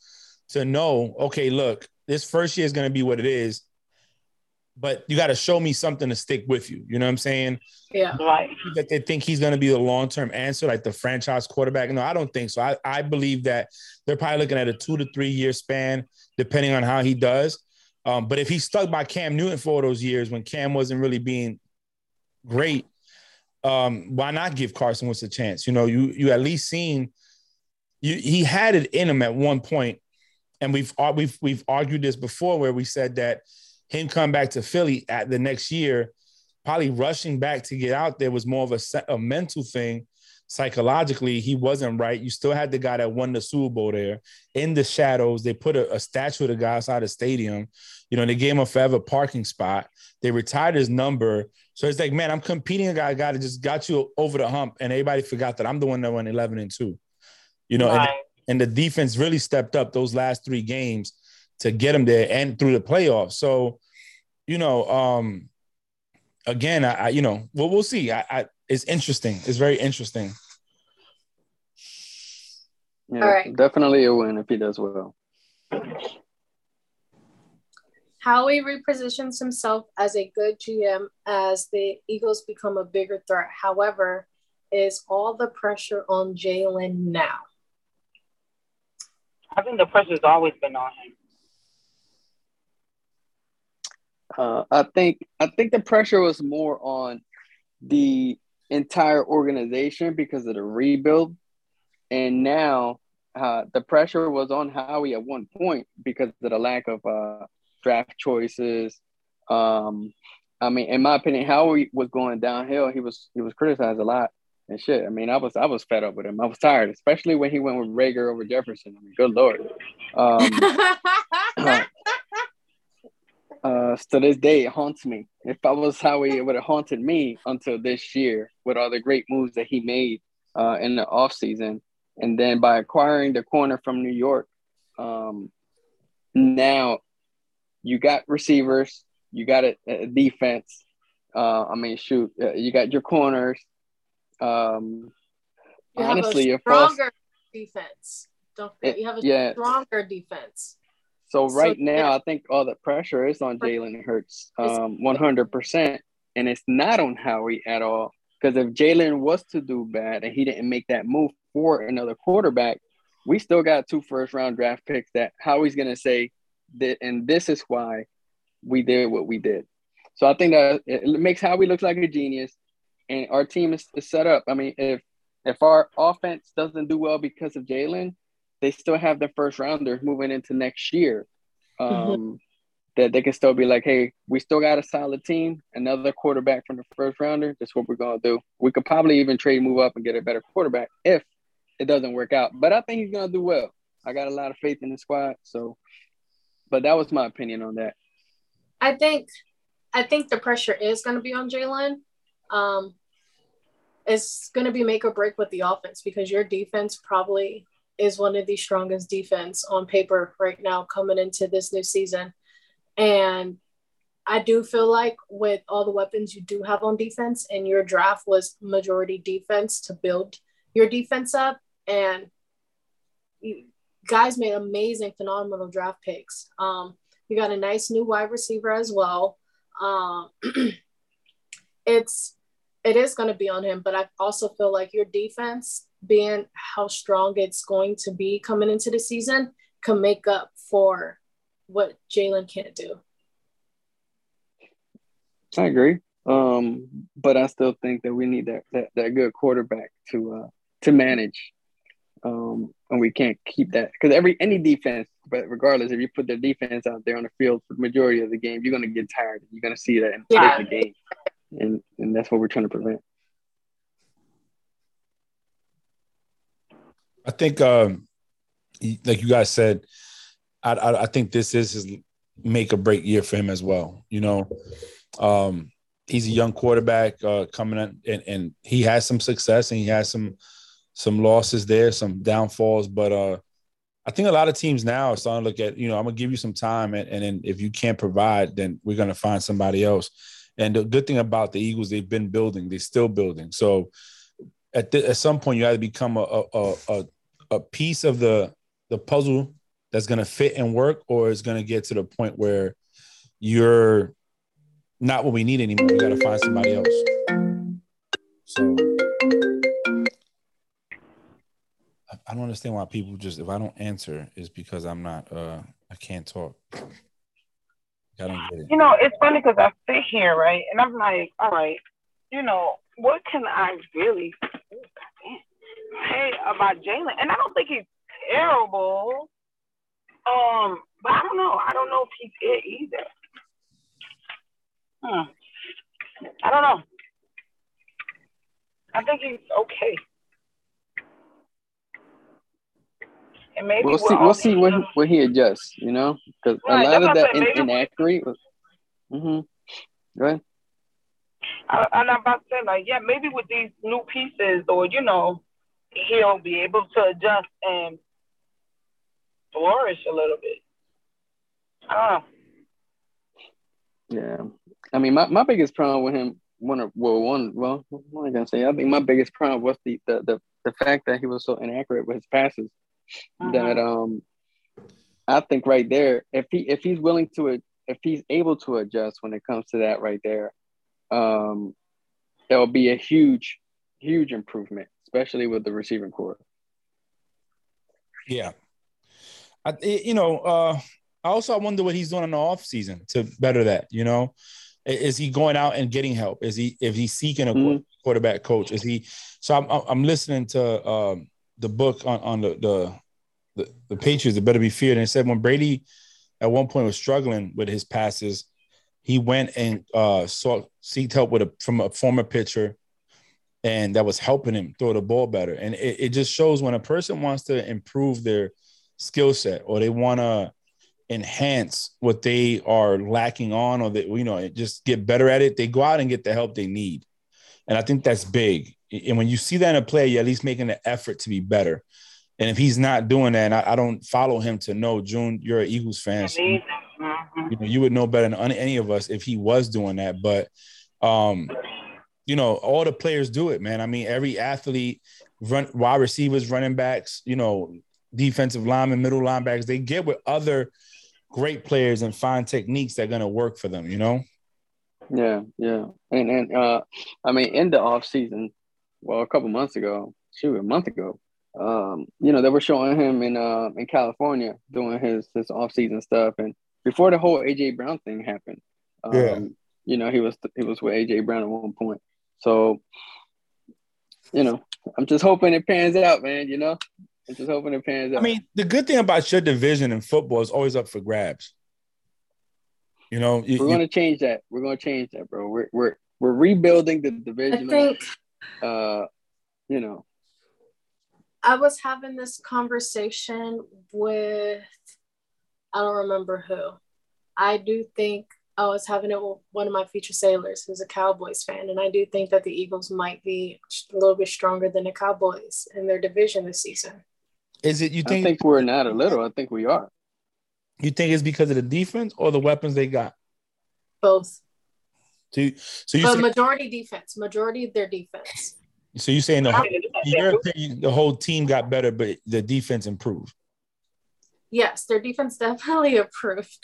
to know, okay, look, this first year is going to be what it is but you got to show me something to stick with you. You know what I'm saying? Yeah. Right. That they think he's going to be the long term answer, like the franchise quarterback. No, I don't think so. I, I believe that they're probably looking at a two to three year span, depending on how he does. Um, but if he's stuck by Cam Newton for those years when Cam wasn't really being great, um, why not give Carson Wentz a chance? You know, you you at least seen you he had it in him at one point, and we've we've we've argued this before where we said that him come back to Philly at the next year, probably rushing back to get out there was more of a, a mental thing. Psychologically, he wasn't right. You still had the guy that won the Super Bowl there in the shadows. They put a, a statue of the guy outside the stadium. You know, they gave him a forever parking spot. They retired his number. So it's like, man, I'm competing a guy, a guy that just got you over the hump, and everybody forgot that I'm the one that won 11 and two. You know, right. and, and the defense really stepped up those last three games to get him there and through the playoffs. So, you know, um, again, I, I you know, well, we'll see. I, I, it's interesting. It's very interesting. Yeah, All right. definitely a win if he does well. Howie repositions himself as a good GM as the Eagles become a bigger threat. However, is all the pressure on Jalen now? I think the pressure's always been on him. Uh, I think I think the pressure was more on the entire organization because of the rebuild, and now uh, the pressure was on Howie at one point because of the lack of uh, draft choices. Um, I mean, in my opinion, Howie was going downhill. He was he was criticized a lot and shit. I mean, I was I was fed up with him. I was tired, especially when he went with Reagor over Jefferson. I mean, good lord. Um, uh, to this day, it haunts me. If I was Howie, it would have haunted me until this year with all the great moves that he made uh, in the offseason. And then by acquiring the corner from New York, um, now you got receivers, you got a, a defense. Uh, I mean, shoot, uh, you got your corners. Um, you honestly, have a stronger defense. Don't forget, you have a yeah. stronger defense. So right so, now. I think all the pressure is on Jalen Hurts, um, one hundred percent, and it's not on Howie at all. Because if Jalen was to do bad and he didn't make that move for another quarterback, we still got two first round draft picks that Howie's gonna say that, and this is why we did what we did. So I think that it makes Howie look like a genius, and our team is, is set up. I mean, if if our offense doesn't do well because of Jalen, they still have their first rounders moving into next year. Mm-hmm. Um, mm-hmm. That they can still be like, hey, we still got a solid team. Another quarterback from the first rounder. That's what we're gonna do. We could probably even trade, move up, and get a better quarterback if it doesn't work out. But I think he's gonna do well. I got a lot of faith in the squad. So, but that was my opinion on that. I think, I think the pressure is gonna be on Jalen. Um, it's going to be make or break with the offense because your defense probably is one of the strongest defense on paper right now coming into this new season. And I do feel like with all the weapons you do have on defense and your draft was majority defense to build your defense up and you guys made amazing phenomenal draft picks. Um, you got a nice new wide receiver as well. Um, it's it is going to be on him, but I also feel like your defense being how strong it's going to be coming into the season can make up for what Jalen can't do. I agree. Um, but I still think that we need that that, that good quarterback to uh, to manage. Um, and we can't keep that because every any defense, but regardless, if you put their defense out there on the field for the majority of the game, you're gonna get tired. You're gonna see that in yeah. the game, and and that's what we're trying to prevent. I think, um, like you guys said, I, I, I think this is his make or break year for him as well. You know, um, he's a young quarterback uh, coming in, and, and he has some success and he has some some losses there, some downfalls, but uh, I think a lot of teams now are starting to look at, you know, I'm gonna give you some time, and, and then if you can't provide, then we're gonna find somebody else. And the good thing about the Eagles, they've been building, they're still building. So at the, at some point, you have to become a, a, a a piece of the the puzzle that's going to fit and work or is going to get to the point where you're not what we need anymore we got to find somebody else so i don't understand why people just if i don't answer is because i'm not uh i can't talk I don't get it. You know, it's funny because I sit here, right? And I'm like, all right, you know, what can I really say about Jalen, and I don't think he's terrible. Um, but I don't know. I don't know if he's it either. Hmm. I don't know. I think he's okay. And maybe we'll see. We'll see when when he adjusts. You know, because right, a lot of that in, inaccurate. Mm-hmm. Go ahead. I, and I'm about to say, like, yeah, maybe with these new pieces, or you know, he'll be able to adjust and flourish a little bit. I. Yeah, I mean, my, my biggest problem with him, one of well, one well, what am I gonna say? I think my biggest problem was the the the, the fact that he was so inaccurate with his passes. Uh-huh. That um, I think right there, if he if he's willing to if he's able to adjust when it comes to that right there, um, that will be a huge, huge improvement, especially with the receiving corps. Yeah, I, you know, uh, I also wonder what he's doing in the off season to better that. You know, is he going out and getting help? Is he if he's seeking a mm-hmm. quarterback coach? Is he? So I'm I'm listening to um, the book on on the the the, the Patriots. It better be feared. And it said when Brady at one point was struggling with his passes, he went and uh, sought seeked help with a from a former pitcher, and that was helping him throw the ball better. And it, it just shows when a person wants to improve their skill set or they want to enhance what they are lacking on or that you know just get better at it they go out and get the help they need. And i think that's big. And when you see that in a player you're at least making an effort to be better. And if he's not doing that I, I, don't follow him to know june you're an eagles fan. So you, you, know you would know better than any of us if he was doing that. But um you know all the players do it man i mean every athlete run wide receivers running backs you know defensive linemen middle linebackers they get with other great players and find techniques that are going to work for them, you know? Yeah, yeah. And and uh I mean in the off season, well a couple months ago, shoot, a month ago, um, you know, they were showing him in uh in California doing his his off season stuff and before the whole AJ Brown thing happened. Um, yeah. you know, he was he was with AJ Brown at one point. So you know, I'm just hoping it pans out, man, you know. I'm just hoping it pans out. I mean, the good thing about your division in football is always up for grabs. You know, you, we're going to change that. We're going to change that, bro. We're we're we're rebuilding the division. I think, uh, you know, I was having this conversation with I don't remember who. I do think I was having it with one of my future sailors who's a Cowboys fan, and I do think that the Eagles might be a little bit stronger than the Cowboys in their division this season. Is it you think? I think we're not a little. I think we are. You think it's because of the defense or the weapons they got? Both. So, you, so you but say, majority defense, majority of their defense. So you're saying the whole, the whole team got better, but the defense improved? Yes, their defense definitely improved,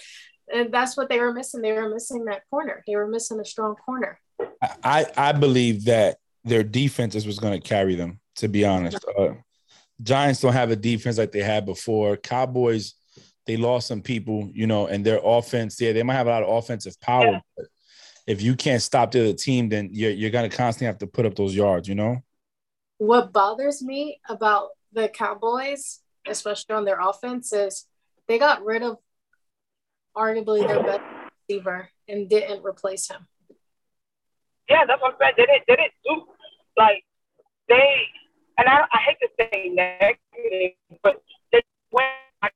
and that's what they were missing. They were missing that corner. They were missing a strong corner. I I believe that their defense was going to carry them. To be honest, uh, Giants don't have a defense like they had before. Cowboys, they lost some people, you know, and their offense, yeah, they might have a lot of offensive power. Yeah. But if you can't stop the other team, then you're, you're going to constantly have to put up those yards, you know? What bothers me about the Cowboys, especially on their offense, is they got rid of arguably their best receiver and didn't replace him. Yeah, that's what I'm saying. They didn't, they didn't do, like, they and I, I hate to say negative, but they went like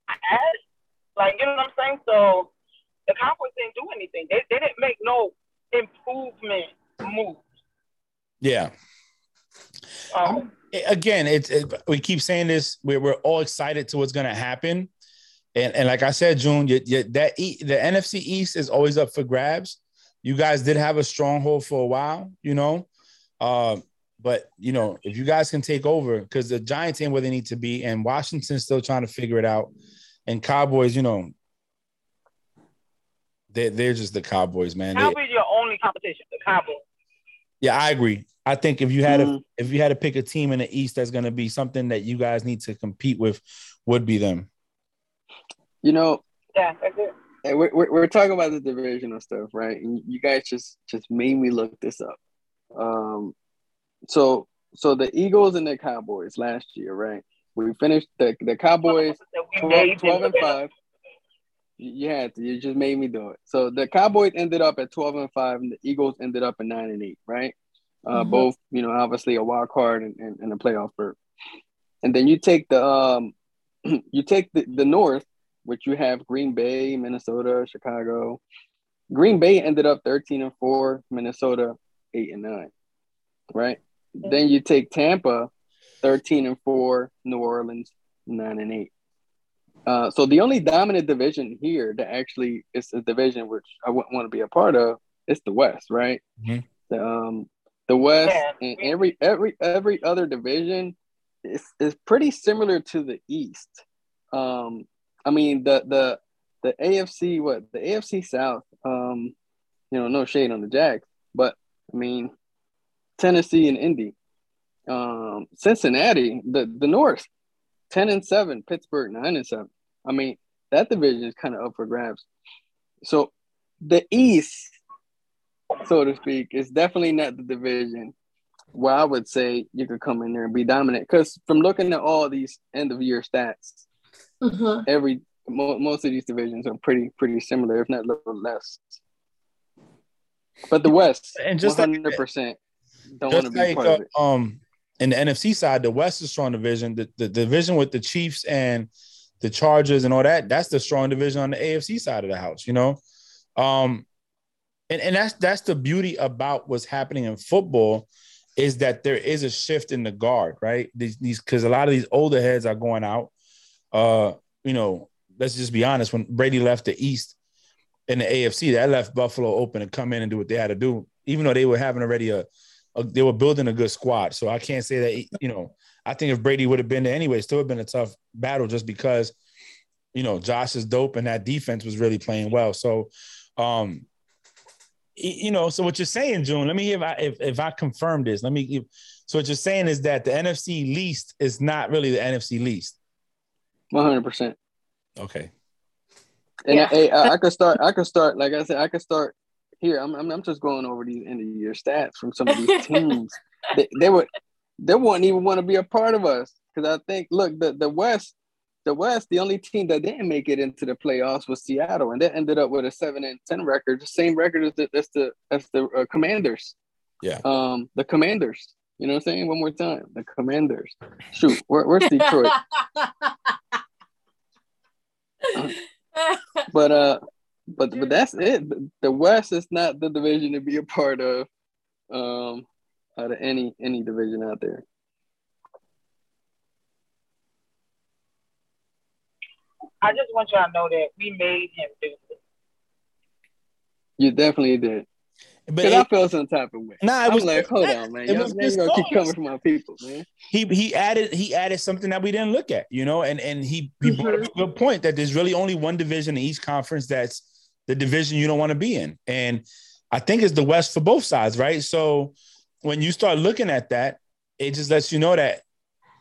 like you know what I'm saying. So the Cowboys didn't do anything. They, they didn't make no improvement moves. Yeah. Um, Again, it's it, we keep saying this. We're, we're all excited to what's going to happen, and and like I said, June, you, you, that e, the NFC East is always up for grabs. You guys did have a stronghold for a while, you know. Um, but you know, if you guys can take over, because the Giants ain't where they need to be, and Washington's still trying to figure it out, and Cowboys, you know, they're they're just the Cowboys, man. Cowboys your only competition, the Cowboys. Yeah, I agree. I think if you had mm-hmm. a if you had to pick a team in the East that's going to be something that you guys need to compete with, would be them. You know. Yeah. We're, we're, we're talking about the divisional stuff, right? And you guys just just made me look this up. Um, so so the Eagles and the Cowboys last year, right? We finished the the Cowboys 12, 12 and five. You had to. You just made me do it. So the Cowboys ended up at 12 and 5, and the Eagles ended up at 9 and 8, right? Uh, Mhm. Both, you know, obviously a wild card and, and, and a playoff berth. And then you take the um you take the, the North, which you have Green Bay, Minnesota, Chicago. Green Bay ended up 13 and 4, Minnesota 8 and 9. Right? Then you take Tampa 13 and 4, New Orleans 9 and 8. Uh, so the only dominant division here that actually is a division which I wouldn't want to be a part of is the West, right? Mhm. The um the West Yeah. and every every every other division is is pretty similar to the East. Um, I mean the the the AFC what the AFC South. Um, you know, no shade on the Jags, but I mean Tennessee and Indy, um, Cincinnati, the the North, ten and seven, Pittsburgh nine and seven. I mean that division is kind of up for grabs. So the East, so to speak, is definitely not the division where I would say you could come in there and be dominant. Because from looking at all these end of year stats, Mhm. every mo- most of these divisions are pretty pretty similar, if not a little less. But the West, And and just just like- one hundred percent, don't want to Just be like part of uh, it. um in the NFC side, the West is strong division. The, the division with the Chiefs and the Chargers and all that, that's the strong division on the AFC side of the house, you know. Um and, and that's that's the beauty about what's happening in football is that there is a shift in the guard, right? These these because a lot of these older heads are going out. Uh, you know, let's just be honest. When Brady left the East in the AFC, that left Buffalo open to come in and do what they had to do, even though they were having already a, a they were building a good squad. So I can't say that you know. I think if Brady would have been there anyway, it still have been a tough battle just because you know Josh is dope and that defense was really playing well. So um you know, so what you're saying, June, let me hear if I if, if I confirm this. Let me so what you're saying is that the NFC least is not really the NFC least. One hundred percent. Okay. And Yeah. I, I, I could start. I could start. Like I said, I could start here. I'm, I'm, I'm just going over these end of year stats from some of these teams. they, they would, they wouldn't even want to be a part of us because I think, look, the the West, the West, the only team that didn't make it into the playoffs was Seattle, and they ended up with a seven and ten record, the same record as the as the as the uh, Commanders. Yeah. Um, the Commanders. You know what I'm saying? One more time, the Commanders. Shoot, where, where's Detroit? but uh but but that's it. The west is not the division to be a part of um out of any any division out there. I just want y'all to know that we made him do it. you definitely did But because i it- felt some type of way Nah, it i'm was- like hold on man it y'all, was man, you gonna keep discussed. coming from my people man he he added he added something that we didn't look at, you know, and and he he brought up a mm-hmm. good point that there's really only one division in each conference that's the division you don't want to be in, and I think it's the West for both sides, right? So when you start looking at that, it just lets you know that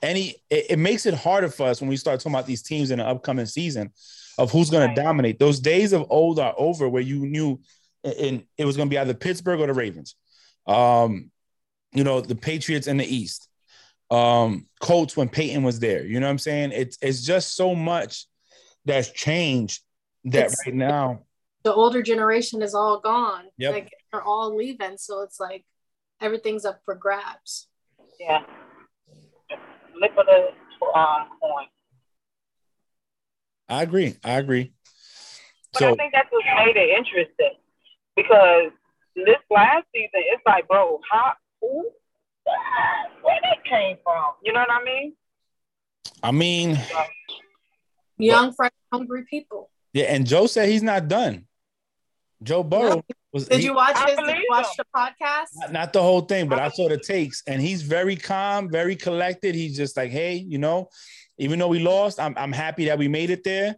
any it, it makes it harder for us when we start talking about these teams in the upcoming season of who's going Right. to dominate. Those days of old are over where you knew and it was going to be either Pittsburgh or the Ravens. Um, you know, the Patriots in the East. Um, Colts when Peyton was there. You know what I'm saying? It's it's just so much that's changed that It's- right now. the older generation is all gone. Yep. Like they're all leaving. So it's like everything's up for grabs. Yeah. Flip um, coin. I agree. I agree. But I think that's what made it interesting because this last season, it's like, bro, how, who, where that came from? You know what I mean? I mean, Young, fresh, hungry people. yeah, and Joe said he's not done. Joe Burrow was Did he- you watch his? Did you watch him. the podcast? not, not the whole thing, but I saw the takes, and he's very calm, very collected. He's just like, hey, you know, even though we lost, I'm I'm happy that we made it there.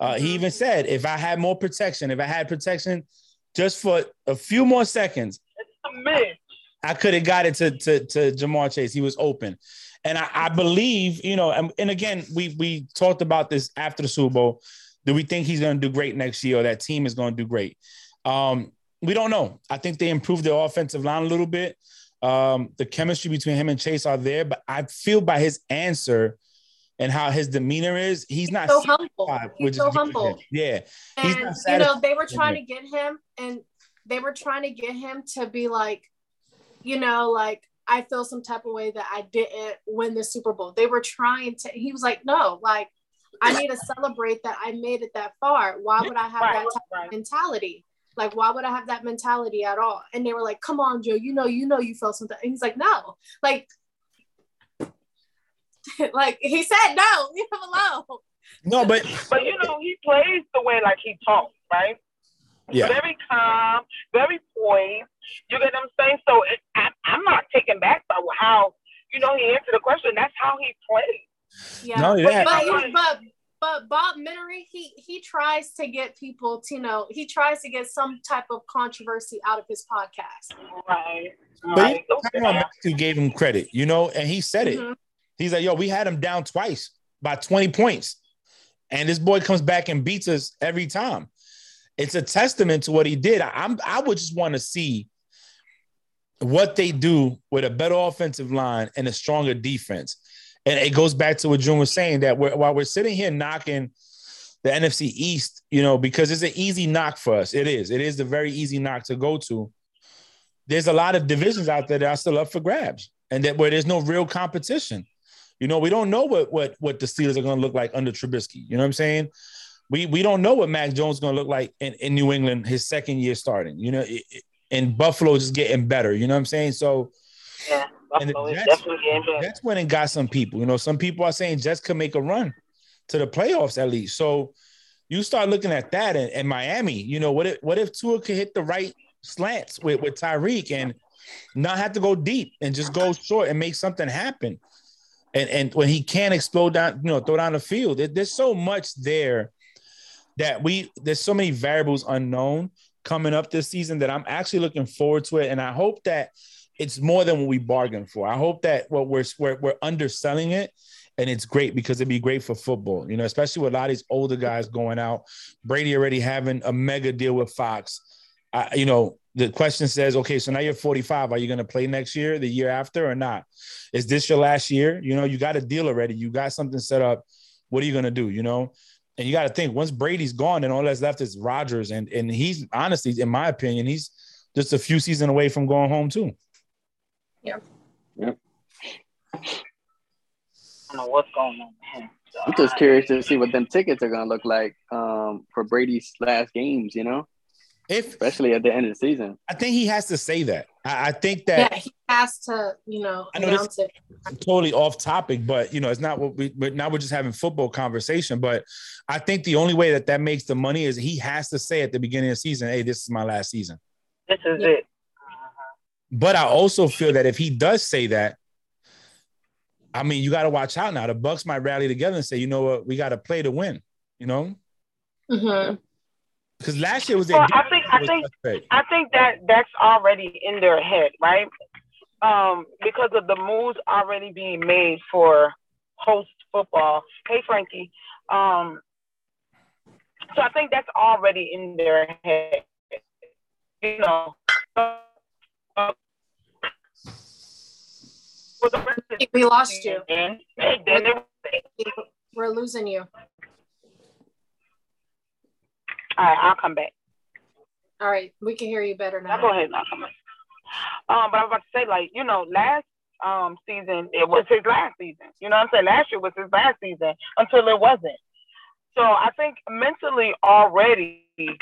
Uh, He Mhm. even said, if I had more protection, if I had protection just for a few more seconds, It's a myth. I could have got it to, to, to Ja'Marr Chase. He was open. And I, I believe, you know, and, and again, we we talked about this after the Super Bowl. Do we think he's going to do great next year or that team is going to do great? Um, we don't know. I think they improved their offensive line a little bit. Um, the chemistry between him and Chase are there, but I feel by his answer and how his demeanor is, he's not so humble. He's so humble. Yeah, And you know, they were trying to get him, and they were trying to get him to be like, you know, like I feel some type of way that I didn't win the Super Bowl. They were trying to. He was like, no, like I need to celebrate that I made it that far. Why would I have Right, that type right. of mentality? Like, why would I have that mentality at all? And they were like, come on, Joe, you know, you know, you felt something. And he's like, no, like. like he said no leave him alone no, but But you know, he plays the way like he talks, right? yeah, Very calm, very poised. You get what I'm saying? So it, I, I'm not taken back by how you know he answered the question. That's how he plays. yeah no, yeah. but Yeah. you- but but Bob Menery, he he tries to get people to you know he tries to get some type of controversy out of his podcast. Right. But Right. you know, Matthew gave him credit, you know, and he said it. Mm-hmm. He's like, yo, we had him down twice by 20 points. And this boy comes back and beats us every time. It's a testament to what he did. I, I'm I would just want to see what they do with a better offensive line and a stronger defense. And it goes back to what June was saying that we're, while we're sitting here knocking the NFC East, you know, because it's an easy knock for us. It is. It is a very easy knock to go to. There's a lot of divisions out there that are still up for grabs, and that where there's no real competition. You know, we don't know what what what the Steelers are going to look like under Trubisky. You know what I'm saying? We we don't know what Mac Jones is going to look like in, in New England his second year starting. You know, it, it- and Buffalo just getting better. You know what I'm saying? So Yeah. And Buffalo is Jets- definitely getting better. Jets went and got some people. You know, some people are saying Jets could make a run to the playoffs at least. So you start looking at that and, and Miami. You know, what if what if Tua could hit the right slants with with Tyreek and not have to go deep and just go short and make something happen. And and when he can't explode down, you know, throw down the field, there- there's so much there that we there's so many variables unknown coming up this season that I'm actually looking forward to it. And I hope that it's more than what we bargained for. I hope that what we're we're, we're underselling it. And it's great because it'd be great for football, you know, especially with a lot of these older guys going out. Brady already having a mega deal with Fox. I, you know, the question says, okay, so now you're 45. Are you going to play next year, the year after, or not? Is this your last year? You know, you got a deal already. You got something set up. What are you going to do? You know, and you got to think once Brady's gone, and all that's left is Rodgers, and and he's honestly, in my opinion, he's just a few seasons away from going home too. Yeah. Yeah. I don't know what's going on with. So I'm just curious to see what them tickets are gonna look like um, for Brady's last games. You know, If especially at the end of the season. I think he has to say that, I, I think that Yeah, he has to, you know, I know this- announce it. totally off topic, but you know, it's not what we. But now we're just having football conversation. But I think the only way that that makes the money is he has to say at the beginning of the season, "Hey, this is my last season." This is Yeah. it. But I also feel that if he does say that, I mean, you got to watch out now. The Bucs might rally together and say, "You know what? We got to play to win." You know, Mhm. Because last year was their Well, I think I think suspect. I think that that's already in their head, right? Um, because of the moves already being made for host football. Hey, Frankie. Um, so I think that's already in their head. You know. Uh, for the rest of the We lost you. and then We're losing you. All right, I'll come back. All right, we can hear you better Now I go ahead, now come on. Um, but I was about to say, like, you know, last um season it was his last season. You know what I'm saying? Last year was his last season until it wasn't. So I think mentally already the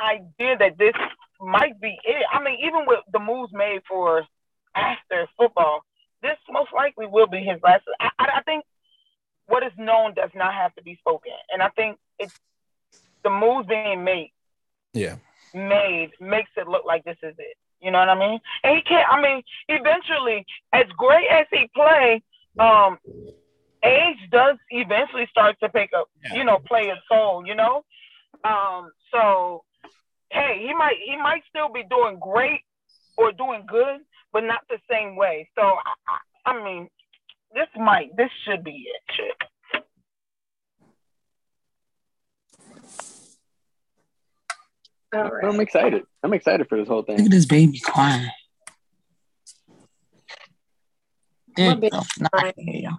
idea that this might be it. I mean, even with the moves made for after football, this most likely will be his last. I, I, I think what is known does not have to be spoken, and I think it's the moves being made Yeah, made makes it look like this is it. You know what I mean? And he can't. I mean, eventually, as great as he play, um, age does eventually start to pick up. You know, play its toll. You know, um, so hey, he might he might still be doing great or doing good, but not the same way. So I, I mean, this might this should be it. Shit. All right. I'm excited. I'm excited for this whole thing. Look at this baby crying. There you baby go. Now I can hear you.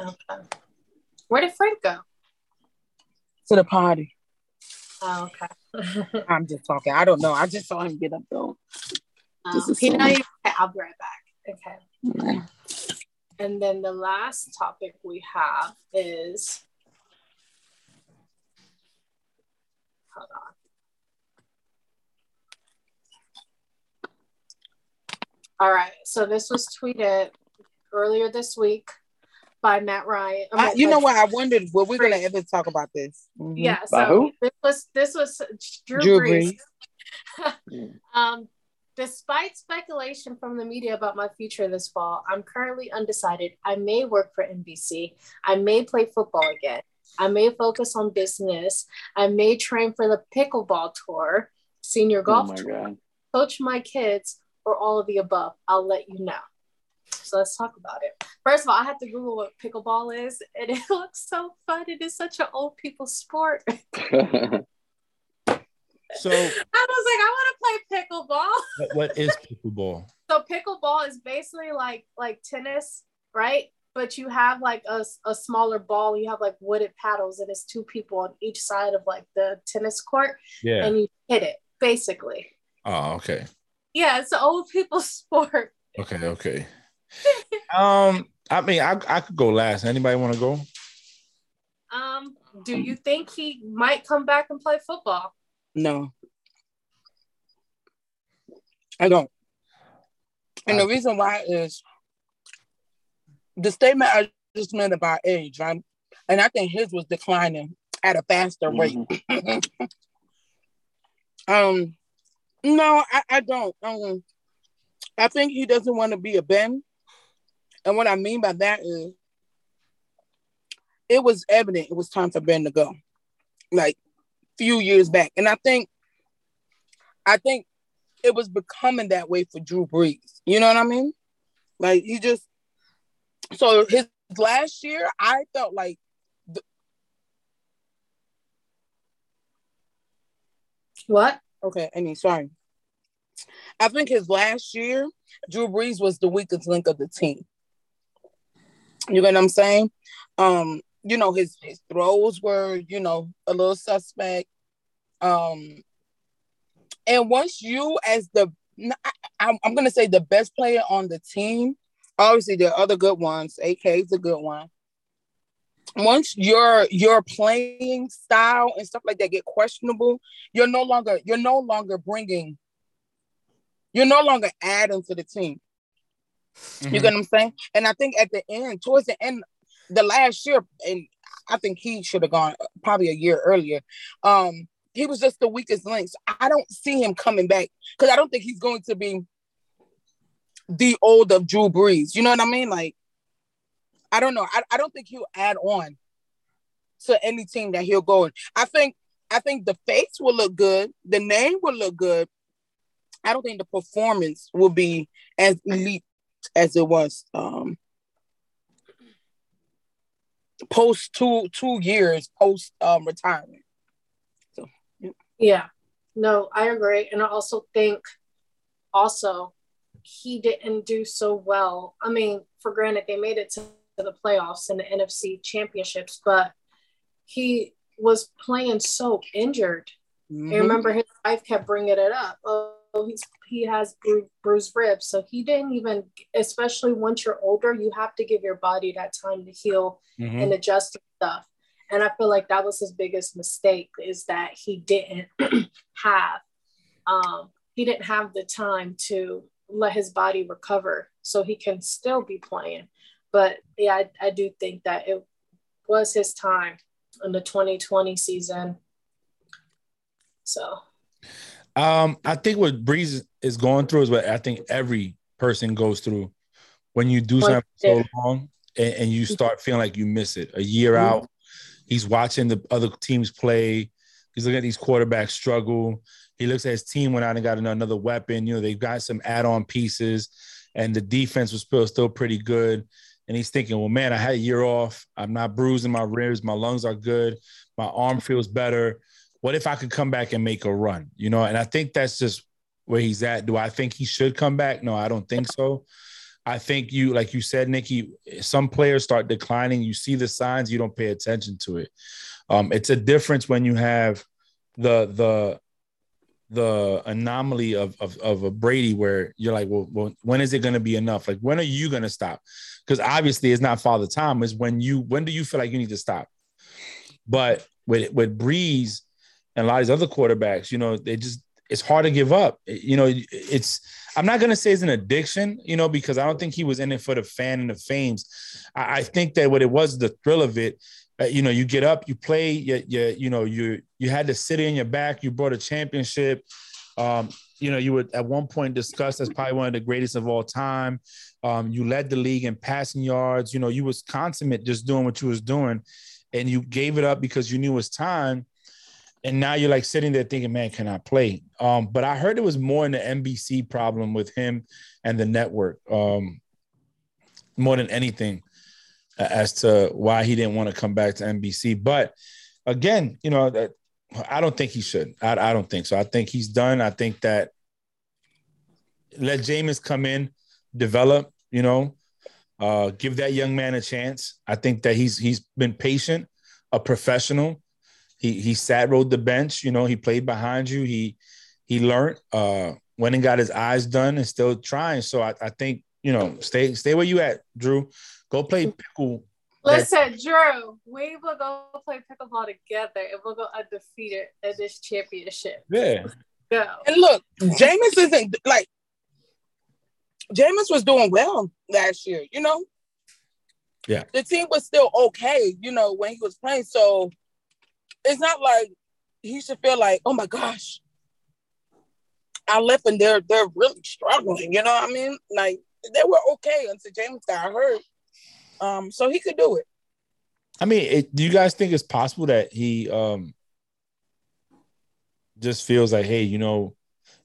Okay. Where did Frank go? To the party. Oh, okay. I'm just talking. I don't know. I just saw him get up though. This oh, he so- know you- okay, I'll be right back. Okay. Yeah. And then the last topic we have is hold on. All right. So this was tweeted earlier this week by Matt Ryan. I I, you know what? I wondered, were we gonna ever talk about this? Mhm. Yeah. By So who? this was this was Drew, Drew Brees. Brees. Um, despite speculation from the media about my future this fall, I'm currently undecided. I may work for NBC. I may play football again. I may focus on business. I may train for the pickleball tour, senior Oh golf my tour, god. coach my kids, or all of the above. I'll let you know. So let's talk about it. First of all, I had to Google what pickleball is, and it looks so fun. It is such an old people sport. So I was like, I want to play pickleball. what- is pickleball? So pickleball is basically like like tennis, right? But you have like a, a smaller ball. You have like wooded paddles, and it's two people on each side of like the tennis court, Yeah. and you hit it basically. Oh, okay. Yeah, it's an old people sport. Okay, okay. Um, I mean, I I could go last. Anybody want to go? Um, do you think he might come back and play football? No. I don't. And the reason why is the statement I just made about age, right? And I think his was declining at a faster rate. Mhm. Um, no, I, I don't. Um, I think he doesn't want to be a Ben. And what I mean by that is it was evident it was time for Ben to go. Like few years back. And I think I think it was becoming that way for Drew Brees. You know what I mean? Like he just so his last year, I felt like What? Okay, I mean, sorry. I think his last year, Drew Brees was the weakest link of the team. You get what I'm saying? Um, you know, his his throws were, you know, a little suspect. Um, and once you, as the, I, I'm, I'm gonna say the best player on the team, obviously there are other good ones. AK is a good one. Once your your playing style and stuff like that get questionable, you're no longer you're no longer bringing you're no longer adding to the team Mm-hmm. you get what i'm saying and i think at the end towards the end the last year and i think he should have gone probably a year earlier. Um he was just the weakest link so i don't see him coming back because i don't think he's going to be the old of drew brees. You know what i mean? Like i don't know. I, I don't think he'll add on to any team that he'll go in i think I think the face will look good, the name will look good. I don't think the performance will be as elite as it was um post two two years post um retirement. So Yeah. No, I agree. And I also think also he didn't do so well. I mean, for granted, they made it to the playoffs and the NFC championships, but he was playing so injured. mhm. And remember, his wife kept bringing it up. Oh, he's he has bru- bruised ribs, so he didn't even. Especially once you're older, you have to give your body that time to heal Mhm. and adjust stuff. And I feel like that was his biggest mistake is that he didn't have um he didn't have the time to let his body recover so he can still be playing. But yeah, I, I do think that it was his time in the 2020 season. So Um, I think what Brees is going through is what I think every person goes through when you do something so long and, and you start feeling like you miss it. A year Mhm. out, he's watching the other teams play. He's looking at these quarterbacks struggle. He looks at his team went out and got another weapon. You know, they've got some add-on pieces, and the defense was still still pretty good. And he's thinking, well, man, I had a year off. I'm not bruising my ribs. My lungs are good. My arm feels better. What if I could come back and make a run? You know, and I think that's just where he's at. Do I think he should come back? No, I don't think so. I think you, like you said, Nikki, some players start declining. You see the signs, you don't pay attention to it. Um, it's a difference when you have the the the anomaly of, of of a Brady where you're like, well, well when is it going to be enough? Like, when are you going to stop? Because obviously, it's not Father Time. Is when you when do you feel like you need to stop? But with with Brees and a lot of these other quarterbacks, you know, they just it's hard to give up. You know, it's I'm not gonna say it's an addiction, you know, because I don't think he was in it for the fan and the fames. I, I think that what it was the thrill of it. Uh, you know, you get up, you play, you, you, you know, you you had the city in your back, you brought a championship. Um, you know, you were at one point discussed as probably one of the greatest of all time. Um, you led the league in passing yards. You know, you was consummate just doing what you was doing, and you gave it up because you knew it was time and now you're like sitting there thinking, man, can I play? Um, but I heard it was more in the NBC problem with him and the network, um, more than anything, as to why he didn't want to come back to NBC. But again, you know, I don't think he should. I, I don't think so. I think he's done. I think that let Jameis come in, develop. You know, uh, give that young man a chance. I think that he's he's been patient, a professional he he sat rode the bench. You know, he played behind you. He he learned. Uh, went and got his eyes done, and still trying. So I, I think you know, stay stay where you at, Drew. Go play pickle. Listen, Drew, we will go play pickleball together, and we'll go undefeated at this championship. Yeah. Go. And look, Jameis isn't like Jameis was doing well last year, you know. Yeah. The team was still okay, you know, when he was playing. So it's not like he should feel like, oh my gosh, I left and they're they're really struggling. You know what I mean? Like they were okay until James got hurt. Um, so he could do it. I mean, it, do you guys think it's possible that he um just feels like, hey, you know,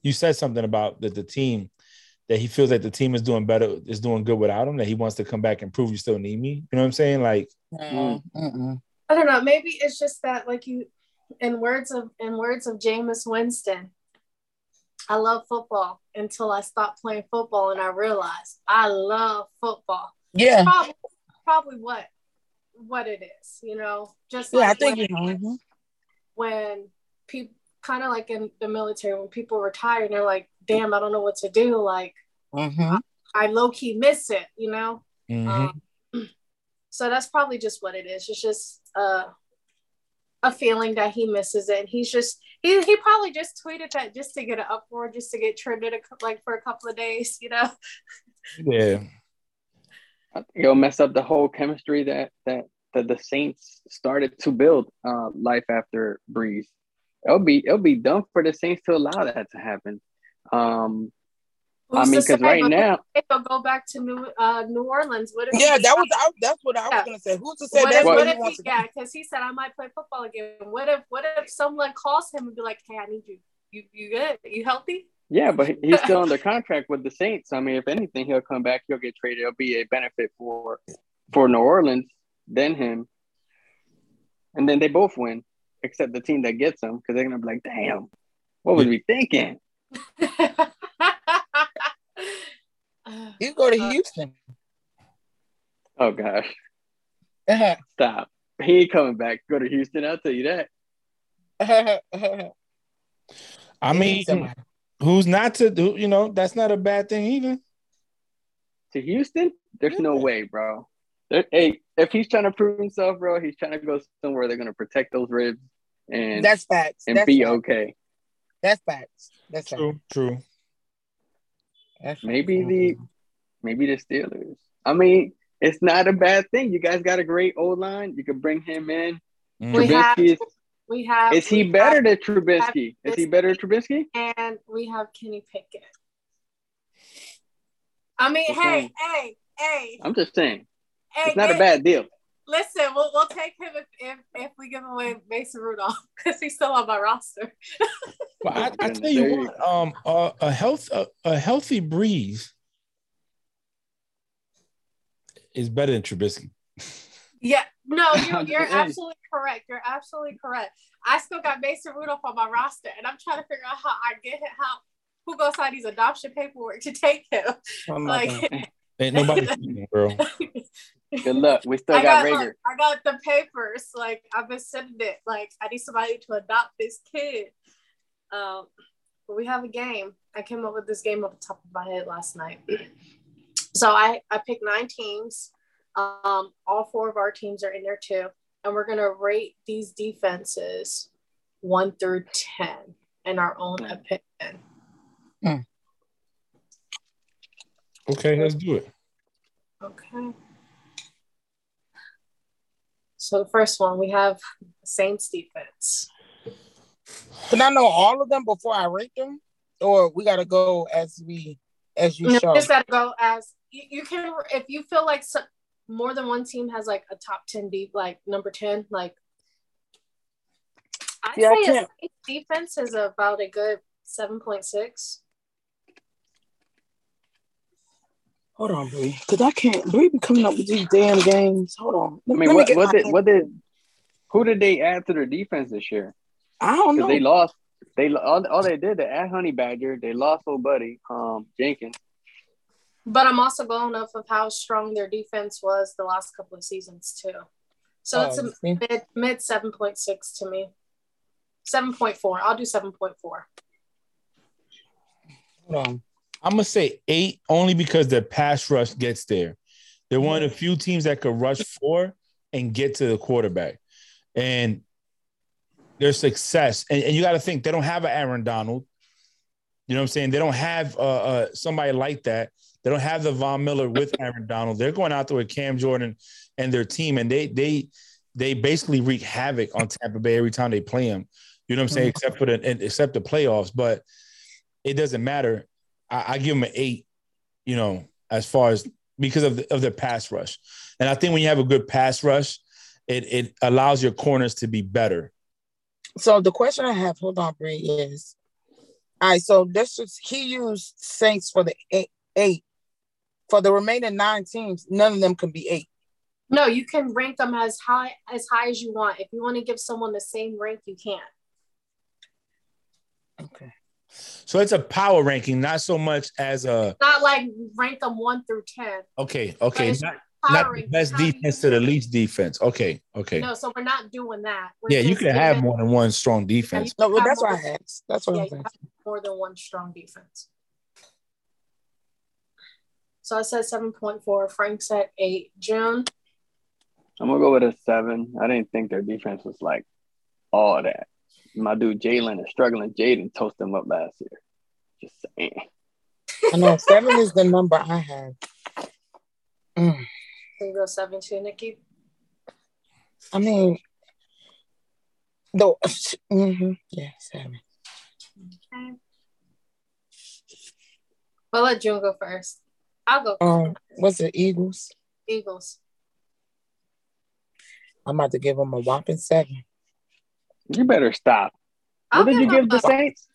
you said something about that the team that he feels like the team is doing better, is doing good without him, that he wants to come back and prove you still need me. You know what I'm saying? Like, mm I don't know. Maybe it's just that, like you, in words of in words of Jameis Winston, I love football until I stopped playing football and I realized I love football. Yeah, probably, probably what what it is, you know. Just yeah, like I think when, you know. Mm-hmm. when people kind of like in the military when people retire and they're like, "Damn, I don't know what to do." Like, mm-hmm. I, I low key miss it, you know. mm-hmm. Um, so that's probably just what it is. It's just uh, a feeling that he misses it. He's just he he probably just tweeted that just to get an uproar, just to get trended a, like for a couple of days, you know. Yeah. I think it'll mess up the whole chemistry that that that the Saints started to build uh, life after Brees. It'll be it'll be dumb for the Saints to allow that to happen. Um, I mean, because right now they'll go back to New uh, New Orleans. What if yeah, that was I, that's what I was gonna say. Who's to say what that's if, what, what he if wants he, to yeah, because he said I might play football again. What if what if someone calls him and be like, Hey, I need you. You you good? You healthy? Yeah, but he's still under contract with the Saints. I mean, if anything, he'll come back. He'll get traded. It'll be a benefit for for New Orleans than him, and then they both win, except the team that gets him because they're gonna be like, "Damn, what was we thinking?" You go to Houston. Oh gosh, Uh-huh. stop! He ain't coming back. Go to Houston. I'll tell you that. I mean, who's not to do, you know, that's not a bad thing either. To Houston, there's no way, bro. There, hey, if he's trying to prove himself, bro, he's trying to go somewhere they're gonna protect those ribs and that's facts. and That's be facts. okay. That's facts. That's facts. True, true. That's facts. Maybe the maybe the Steelers. I mean, it's not a bad thing. You guys got a great old line. You can bring him in. We have- is, we have is he better have- than Trubisky? Is he better than Trubisky? and we have Kenny Pickett. I mean, Okay. hey, hey, hey, I'm just saying. hey. It's not a bad deal. Listen, we'll, we'll take him if, if, if we give away Mason Rudolph because he's still on my roster. But I, I tell you what, um, uh, a health a, a healthy Brees is better than Trubisky. Yeah, no, you're, you're absolutely correct. You're absolutely correct. I still got Mason Rudolph on my roster, and I'm trying to figure out how I get him, how who goes sign these adoption paperwork to take him. Oh my Like, God. Ain't nobody, cheating, girl. Good luck. We still I got, got, Reagor. look, I got the papers. Like I've been sending it. Like I need somebody to adopt this kid. Um, but we have a game. I came up with this game off the top of my head last night. so I I picked nine teams. Um, all four of our teams are in there too, and we're gonna rate these defenses one through ten in our own opinion. Okay, let's do it. Okay. So the first one we have Saints defense. Can I know all of them before I rate them, or we gotta go as we as you You show? just gotta go as you, you can if you feel like so, more than one team has like a top 10 deep like number 10 like I'd Yeah, I say a can't- defense is about a good 7.6 Hold on, Bree, because I can't. Bree be coming up with these damn games. Hold on. I mean, let me what, get what did what did who did they add to their defense this year? I don't know. they lost. They all, all they did they add Honey Badger. They lost old buddy um Jenkins. But I'm also going off of how strong their defense was the last couple of seasons too so Oh, it's a see? mid mid 7.6 to me 7.4 I'll do 7.4 Hold on. I'm gonna say eight only because the pass rush gets there. They're one of the few teams that could rush four and get to the quarterback. And their success, and, and you got to think they don't have an Aaron Donald. You know what I'm saying? They don't have uh, uh, somebody like that. They don't have the Von Miller with Aaron Donald. They're going out there with Cam Jordan and their team, and they they they basically wreak havoc on Tampa Bay every time they play them. You know what I'm saying? Mm-hmm. Except for the except the playoffs, but it doesn't matter. I, I give them an eight. You know, as far as because of the, of their pass rush, and I think when you have a good pass rush, it it allows your corners to be better. So the question I have, hold on, Bree, is all right. So this is he used Saints for the eight, eight. For the remaining nine teams, none of them can be eight. No, you can rank them as high as high as you want. If you want to give someone the same rank, you can. Okay. So it's a power ranking, not so much as a Not like rank them one through ten. okay, okay, not, not the best how defense to the least defense. Okay, okay. No, so we're not doing that. We're yeah, you can have more than one strong defense. No, well, that's what I asked. That's what Yeah, I'm you saying. have more than one strong defense. So I said seven point four. Frank said eight. June. I'm gonna go with a seven. I didn't think their defense was like all that. My dude Jalen is struggling. Jaden toasted him up last year. Just saying. I know seven is the number I have. Mm. So you go seven too, Nikki. I mean, though, hmm yeah, seven. Okay. Well, let June go first. I'll go. Um, what's it, Eagles? Eagles. I'm about to give them a whopping seven. You better stop. I'll What did you give the a, Saints?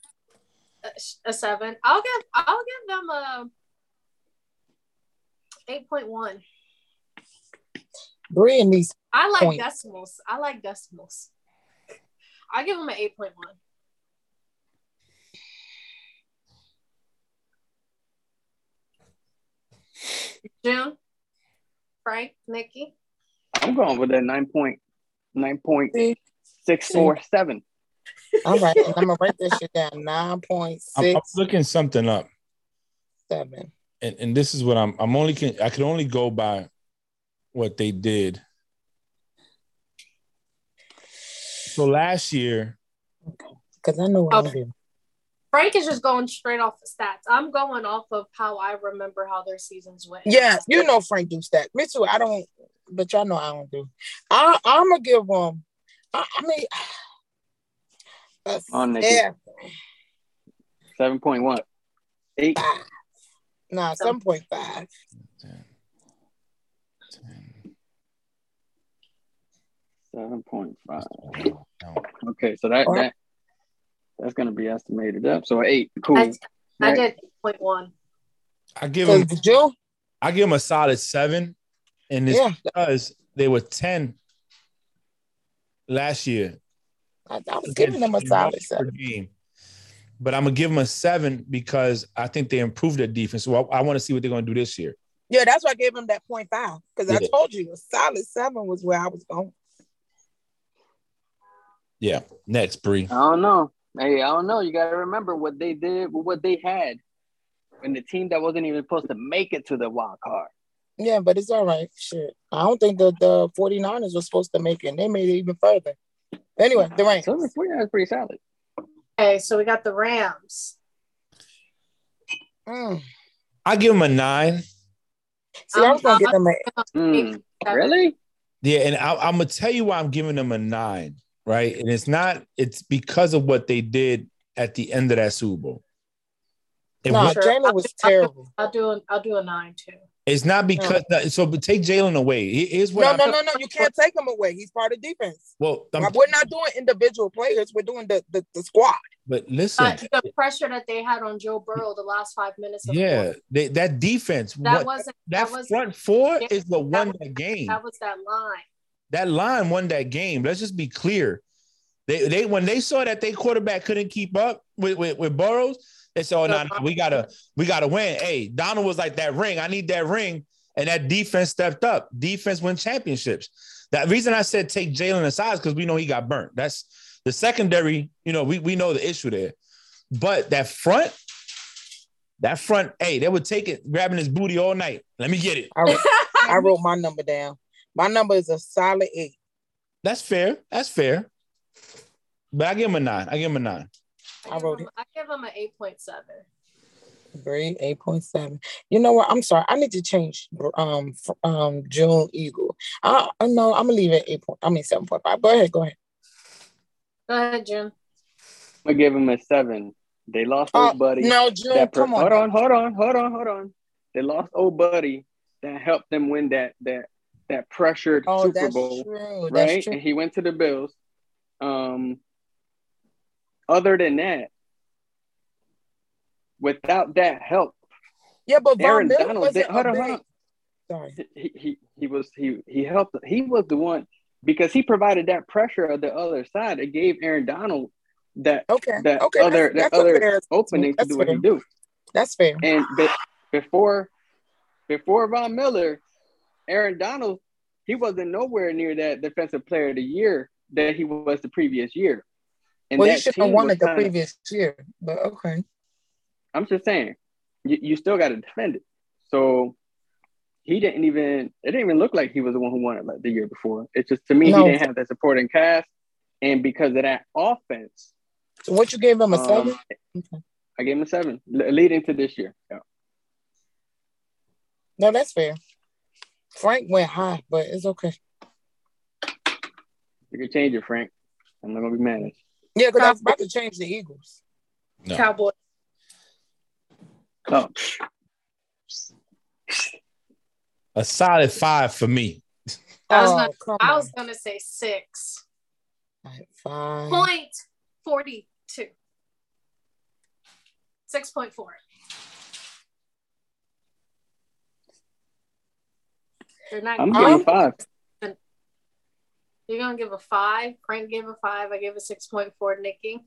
a seven. I'll give. I'll give them a eight point one. Bree and these I like Point. decimals. I like decimals. I give them an eight point one. June, Frank, Nikki. I'm going with that nine point nine point See? six four seven. All right, and I'm gonna write this shit down. Nine point I'm, I'm looking something up, seven. and, and this is what I'm. I'm only can. I can only go by what they did. So last year, Because I know what I'm doing. Frank is just going straight off the stats. I'm going off of how I remember how their seasons went. Yeah, you know Frank do stat. Me too. I don't, but y'all know I don't do. I I'm gonna give them. I, I mean, a oh, On Nikki. seven. Seven point one. Eight. Nah, seven point five. 10, 10, Seven point five. Okay, so that that that's gonna be estimated up. So eight. Cool. I, I Right. did eight point one. I give them. Because Joe, I give them a solid seven, and it's yeah, because they were ten last year. I, I was giving them a solid seven. game. But I'm gonna give them a seven because I think they improved their defense. So I, I want to see what they're gonna do this year. Yeah, that's why I gave him that point five because I told you a solid seven was where I was going. Yeah. Next, Bree. I don't know. Hey, I don't know. You got to remember what they did, what they had, and the team that wasn't even supposed to make it to the wild card. Yeah, but it's all right. Shit. I don't think the, the 49ers were supposed to make it. And They made it even further. Anyway, the Rams. So the 49ers pretty solid. Okay, so we got the Rams. Mm. I give them a nine. See, I was gonna give them a Mm, really? Yeah, and I, I'm gonna tell you why I'm giving them a nine, right? And it's not. It's because of what they did at the end of that Super Bowl. It no, wa- Sure. Jalen was I'll do- terrible. I'll do a, I'll do a nine too. it's not because so. But take Jalen away. He- Here's what. No, I- no, no, no. You can't take him away. He's part of defense. Well, I'm- we're not doing individual players. We're doing the the, the squad. but listen. But the pressure that they had on Joe Burrow the last five minutes of yeah, fourth, they, that defense. that what- wasn't that that was front four Yeah, is what that won that game. that was that line. That line won that game. Let's just be clear. They they when they saw that their quarterback couldn't keep up with with, with Burrows, they said, "Oh no, we gotta we gotta win." Hey, Donald was like that ring. I need that ring, and that defense stepped up. Defense win championships. That reason I said take Jalen aside because we know he got burnt. That's the secondary. You know, we we know the issue there, but that front. That front, hey, they would take it, grabbing his booty all night. Let me get it. I I wrote my number down. My number is a solid eight. That's fair. That's fair. But I give him a nine. I give him a nine. I wrote him, I give him an eight point seven. Great, eight point seven. You know what? I'm sorry. I need to change. Um, f- um, June Eagle. I, I no, I'm gonna leave it eight point. I mean seven point five. Go ahead. Go ahead. Go ahead, Jim. I give him a seven. They lost Oh old buddy. no, June. That per- Come on. hold on, hold on, hold on, hold on. They lost old buddy that helped them win that that that pressured Oh, Super that's Bowl, true. Right? And he went to the Bills. Um, other than that, without that help, Yeah, but Von Aaron Miller Donald did- hold on. Sorry. he, he he was he he helped he was the one because he provided that pressure of the other side. It gave Aaron Donald that Okay. that okay. other that's, that that's other fair- opening to that's do what he do. That's fair. And be, before before Von Miller, Aaron Donald, he wasn't nowhere near that defensive player of the year that he was the previous year. And well, he should have won it the kinda- previous year, but okay. I'm just saying, you, you still got to defend it. So he didn't even. It didn't even look like he was the one who won it like the year before. It's just to me No. he didn't have that supporting cast, and because of that offense, So what you gave him a um, seven? I gave him a seven leading to this year. Yeah. No, that's fair. Frank went high, but it's okay. You can change it, Frank. I'm not gonna be mad at you. Yeah, because I was about to change the Eagles. No. Cowboy. Oh, A solid five for me. I was oh, gonna- I was gonna say six Alright, Fine. point forty two. Six point four. You're not. I'm I'm- giving five. You're gonna give a five. Frank gave a five. I gave a six point four. Nikki.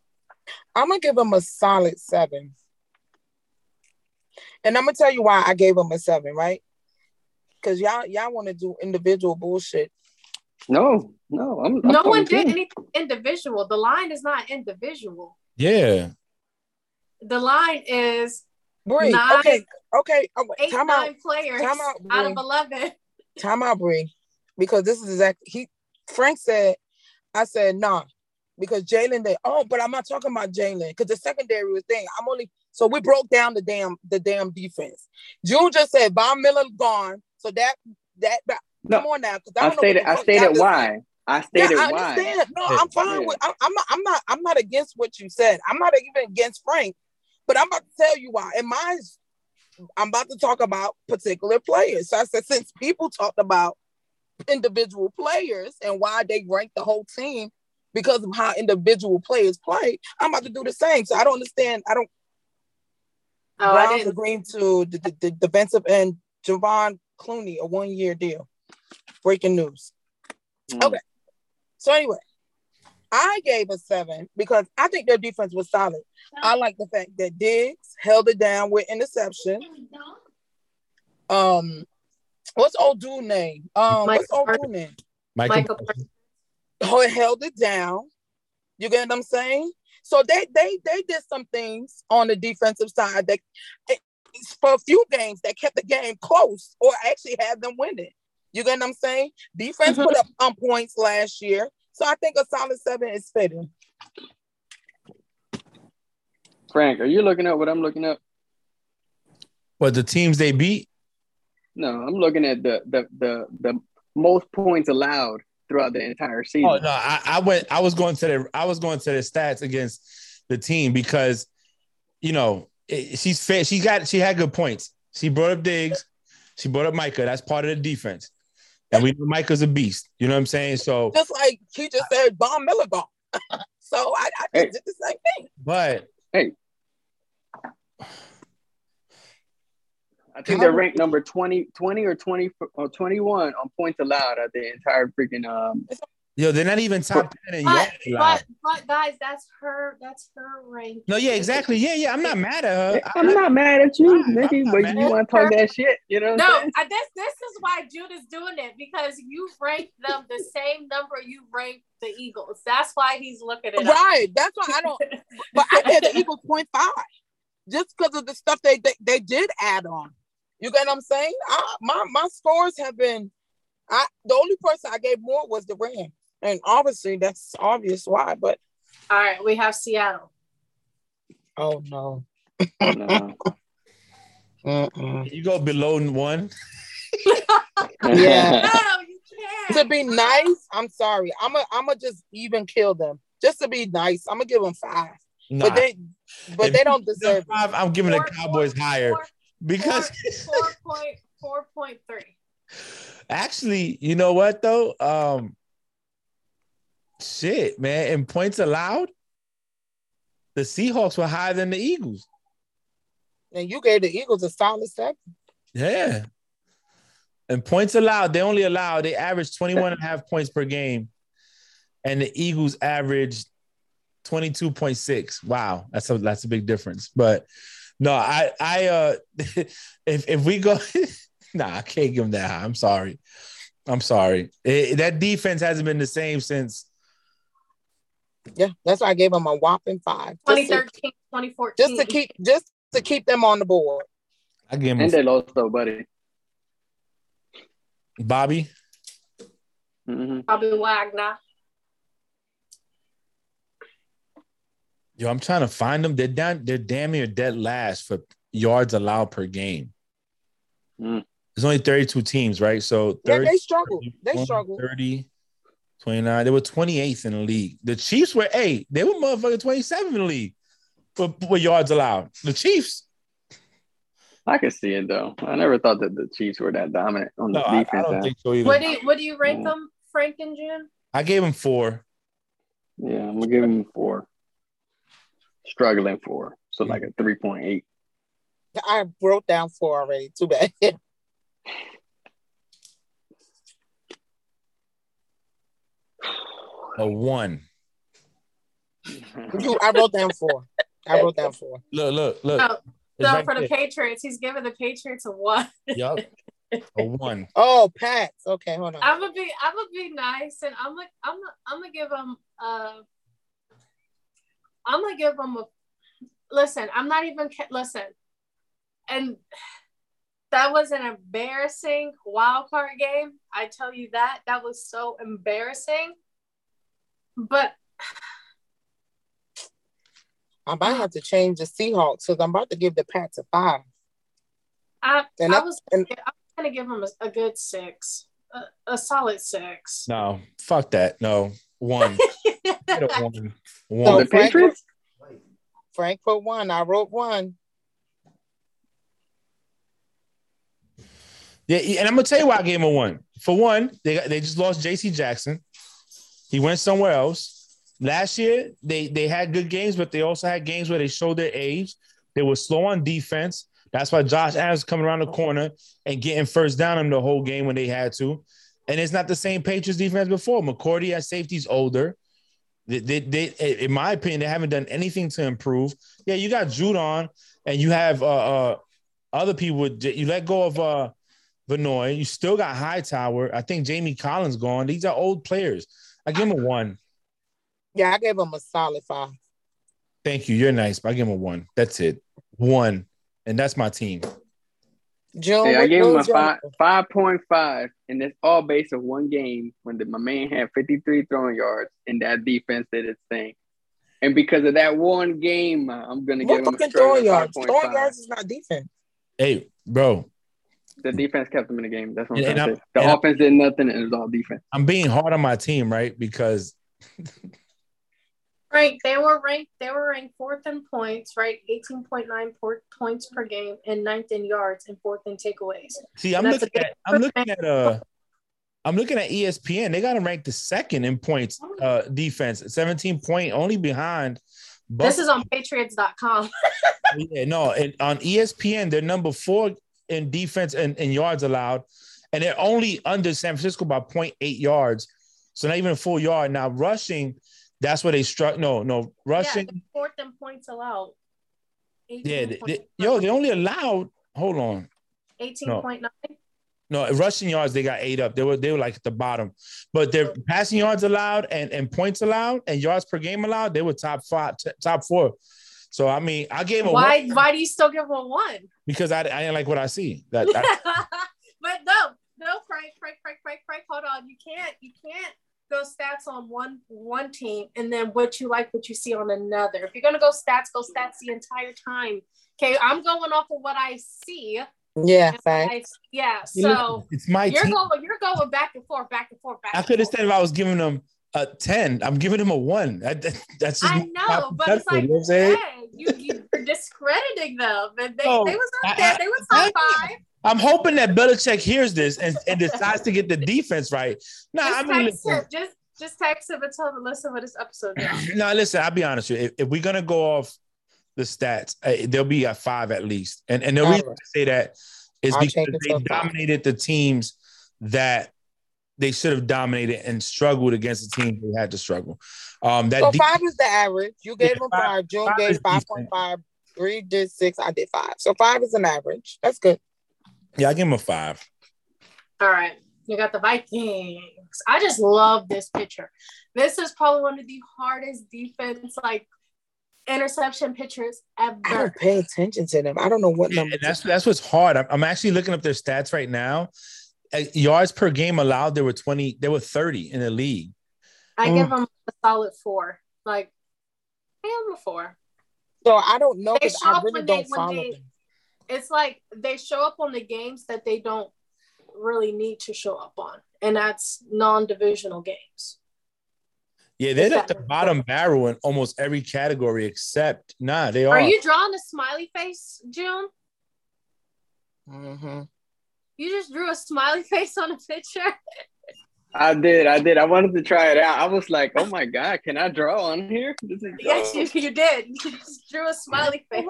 I'm gonna give him a solid seven. And I'm gonna tell you why I gave him a seven, right? Because y'all y'all want to do individual bullshit. No, no, I'm. I'm No one did team. anything individual. The line is not individual. Yeah. The line is Bree, Nine- okay, okay, oh, eight, time out, nine players Time out, out of Bree. eleven. Time out, Bree, because this is exactly he. Frank said, I said nah, because Jalen. They oh, but I'm not talking about Jalen because the secondary was thing. I'm only so we broke down the damn the damn defense. June just said Von Miller gone, so that that, that No, come on now, because I stated. I stated why. I Yeah, stated I why. understand. No, I'm fine Yeah. with. I'm, I'm not. I'm not. I'm not against what you said. I'm not even against Frank, but I'm about to tell you why. And mine's. I'm about to talk about particular players. So I said since people talked about individual players and why they rank the whole team because of how individual players play, I'm about to do the same. So I don't understand. I don't. Oh, I Browns didn't. agreeing to the, the, the defensive end Jadeveon Clowney a one year deal. Breaking news. Mm. Okay. So anyway, I gave a seven because I think their defense was solid. I like the fact that Diggs held it down with interception. Um, What's old dude name? Um, Michael what's old Parsons. dude name? Michael, Michael Oh, it held it down. You get what I'm saying? So they they they did some things on the defensive side that for a few games that kept the game close or actually had them winning. You get what I'm saying? Defense Mhm. put up um, points last year. So I think a solid seven is fitting. Frank, are you looking at what I'm looking at? but the teams they beat. No, I'm looking at the the the the most points allowed throughout the entire season. Oh no, I, I went. I was going to the. I was going to the stats against the team because, you know, it, she's fair. She got. She had good points. She brought up Diggs. She brought up Micah. That's part of the defense. And we know Micah's a beast. You know what I'm saying? So, Just like he just said, Von Miller gone. so I, I Hey. did the same thing. but hey, I think they're ranked number 20, 20 or 20 or 21 on points allowed at the entire freaking um yo, they're not even top ten in But, but, but guys, that's her. That's her rank. No, yeah, exactly. Yeah, yeah. I'm not mad at her. I'm not mad at you, I'm Nikki, but you want to talk that shit, you know No. I, this this is why Jude is doing it because you ranked them the same number you ranked the Eagles. That's why he's looking at it up. Right. That's why I don't but I gave the Eagles point five just because of the stuff they, they they did add on. You get what I'm saying? I, my my scores have been. I the only person I gave more was the Rams, and obviously that's obvious why. But All right, we have Seattle. oh no, No. Mm-mm. You go below one. Yeah. No, you can't. to be nice, I'm sorry. I'm a I'm a just even kill them just to be nice. I'm gonna give them five, Nah. but they but If they don't give deserve. it. five, I'm giving the Cowboys four- higher four- because four, four point four point three. actually, you know what though? Um, shit, man. In points allowed, the Seahawks were higher than the Eagles. And you gave the Eagles a solid seven. Yeah. And points allowed, they only allowed, they averaged 21 and a half points per game. And the Eagles averaged 22.6. Wow, that's a that's a big difference. But no, I I uh if if we go nah, I can't give them that high. I'm sorry. I'm sorry. It- that defense hasn't been the same since Yeah, that's why I gave them a whopping five. Just to, 2013, 2014. just to keep just to keep them on the board. I give them and them they lost though, buddy. Bobby. hmm Bobby Wagner. Yo, I'm trying to find them. They're down, they're damn near dead last for yards allowed per game. Mm. There's only 32 teams, right? So Yeah, they struggle. They struggle. 30, 29. They were 28th in the league. The Chiefs were eight. They were motherfucking 27 in the league for, for yards allowed. The Chiefs. I can see it though. I never thought that the Chiefs were that dominant on the No, I, I defense. don't think so either. What do you what do you rank Yeah. them, Frank and June? I gave them four. yeah, I'm gonna give them four. Struggling four, so like a three point eight. I wrote down four already. Too bad. A one. I wrote down four. I wrote down four. Look, look, look. Oh, So right for the there. Patriots, he's giving the Patriots a one. Yup. A one. Oh, Pats. Okay, hold on. I'm gonna be I'm gonna be nice and I'm gonna I'm gonna I'm gonna give him uh I'm gonna give them a listen. I'm not even ca- listen, and that was an embarrassing wild card game. I tell you that that was so embarrassing. But I might have to change the Seahawks because I'm about to give the Pats a five. I And I that- was and- I'm gonna give him a, a good six, a, a solid six. No, fuck that. No, one. Get a one. So the Frank, Patriots? Frank put one. I wrote one. Yeah, and I'm gonna tell you why I gave him a one. For one, they they just lost J.C. Jackson. He went somewhere else. Last year, they they had good games, but they also had games where they showed their age. They were slow on defense. That's why Josh Adams coming around the corner and getting first down in the whole game when they had to. And it's not the same Patriots defense before. McCourty at safety's older. They, they, they, in my opinion, they haven't done anything to improve. Yeah, you got Judon, and you have uh, uh, other people. You let go of uh, Van Noy. You still got Hightower. I think Jamie Collins gone. These are old players. I give him a one. Yeah, I gave him a solid five. Thank you. You're nice, but I give him a one. That's it. One. And that's my team. June, Hey, I what- gave him a five five point five, and it's all based on one game when the, my man had fifty three throwing yards and that defense did its thing. And because of that one game, I'm gonna What give him a fucking throwing yards? 5.5. Throwing yards is not defense. Hey, bro, The defense kept them in the game. That's what I'm And- trying and to say. The I'm- offense did nothing, and it was all defense. I'm being hard on my team, right? Because Right, they were ranked. They were ranked fourth in points, right? Eighteen point nine points per game, and ninth in yards, and fourth in takeaways. see, I'm looking at I'm looking at uh I'm looking at ESPN. They got them ranked the second in points uh defense, 17 point only behind. This is on Patriots.com. Yeah, no, and on ESPN, they're number four in defense and, and yards allowed, and they're only under San Francisco by 0.8 yards. So not even a full yard. Now rushing, that's where they struck. No, no, rushing. they're fourth in points allowed. Yeah, they, they- yo, they only allowed. Hold on, eighteen point nine. no rushing yards. They got eight up. They were they were like at the bottom, but their passing yards allowed and and points allowed and yards per game allowed. They were top five, t- top four. So I mean, I gave them a Why? Why do you still give them a one? Because I I didn't like what I see. That I, but no, no, Frank, Frank, Frank, Frank, Frank. Hold on, you can't, you can't go stats on one one team and then what you like, what you see on another. If you're gonna go stats, go stats the entire time. Okay, I'm going off of what I see. Yeah, and. I- yeah. So it's my you're team. going, you're going back and forth, back and forth, back. I could have said if I was giving them a 10, I'm giving him a one. That- that's just I know, but it's like, you know what I'm saying? hey, you, you're discrediting them, and they, No, they was I- up there. They was top I- five. I'm hoping that Belichick hears this and, and decides to get the defense right. No, Just I mean, listen. Just just text him and tell him to listen to this episode. now. no, listen, I'll be honest with you. If, if we're gonna go off the stats, uh, they'll be a five at least. And and the All reason right. I say that is I'll because they to a five. dominated the teams that they should have dominated and struggled against the teams they had to struggle. Um, that So de- five is the average. You gave Yeah, him five- five. June five gave five point five. Bree did six. I did five. So five is an average. That's good. yeah, I give him a five. All right. You got the Vikings. I just love this picture. This is probably one of the hardest defense like interception pictures I ever. don't pay attention to them. I don't know what number. That's that's what's hard. I'm, I'm actually looking up their stats right now. Uh, yards per game allowed, there were 20, there were 30 in the league. I Mm. give them a solid four. Like, I give them a four. So I don't know They because show I up really when they- don't when follow they- them. It's like they show up on the games that they don't really need to show up on, and that's non-divisional games. Yeah, they're at the bottom barrel in almost every category except nah, they are. Are you drawing a smiley face, June? Mhm. You just drew a smiley face on a picture. I did, I did. I wanted to try it out. I was like, oh my god, can I draw on here? This is Yes, you, you did. You just drew a smiley face.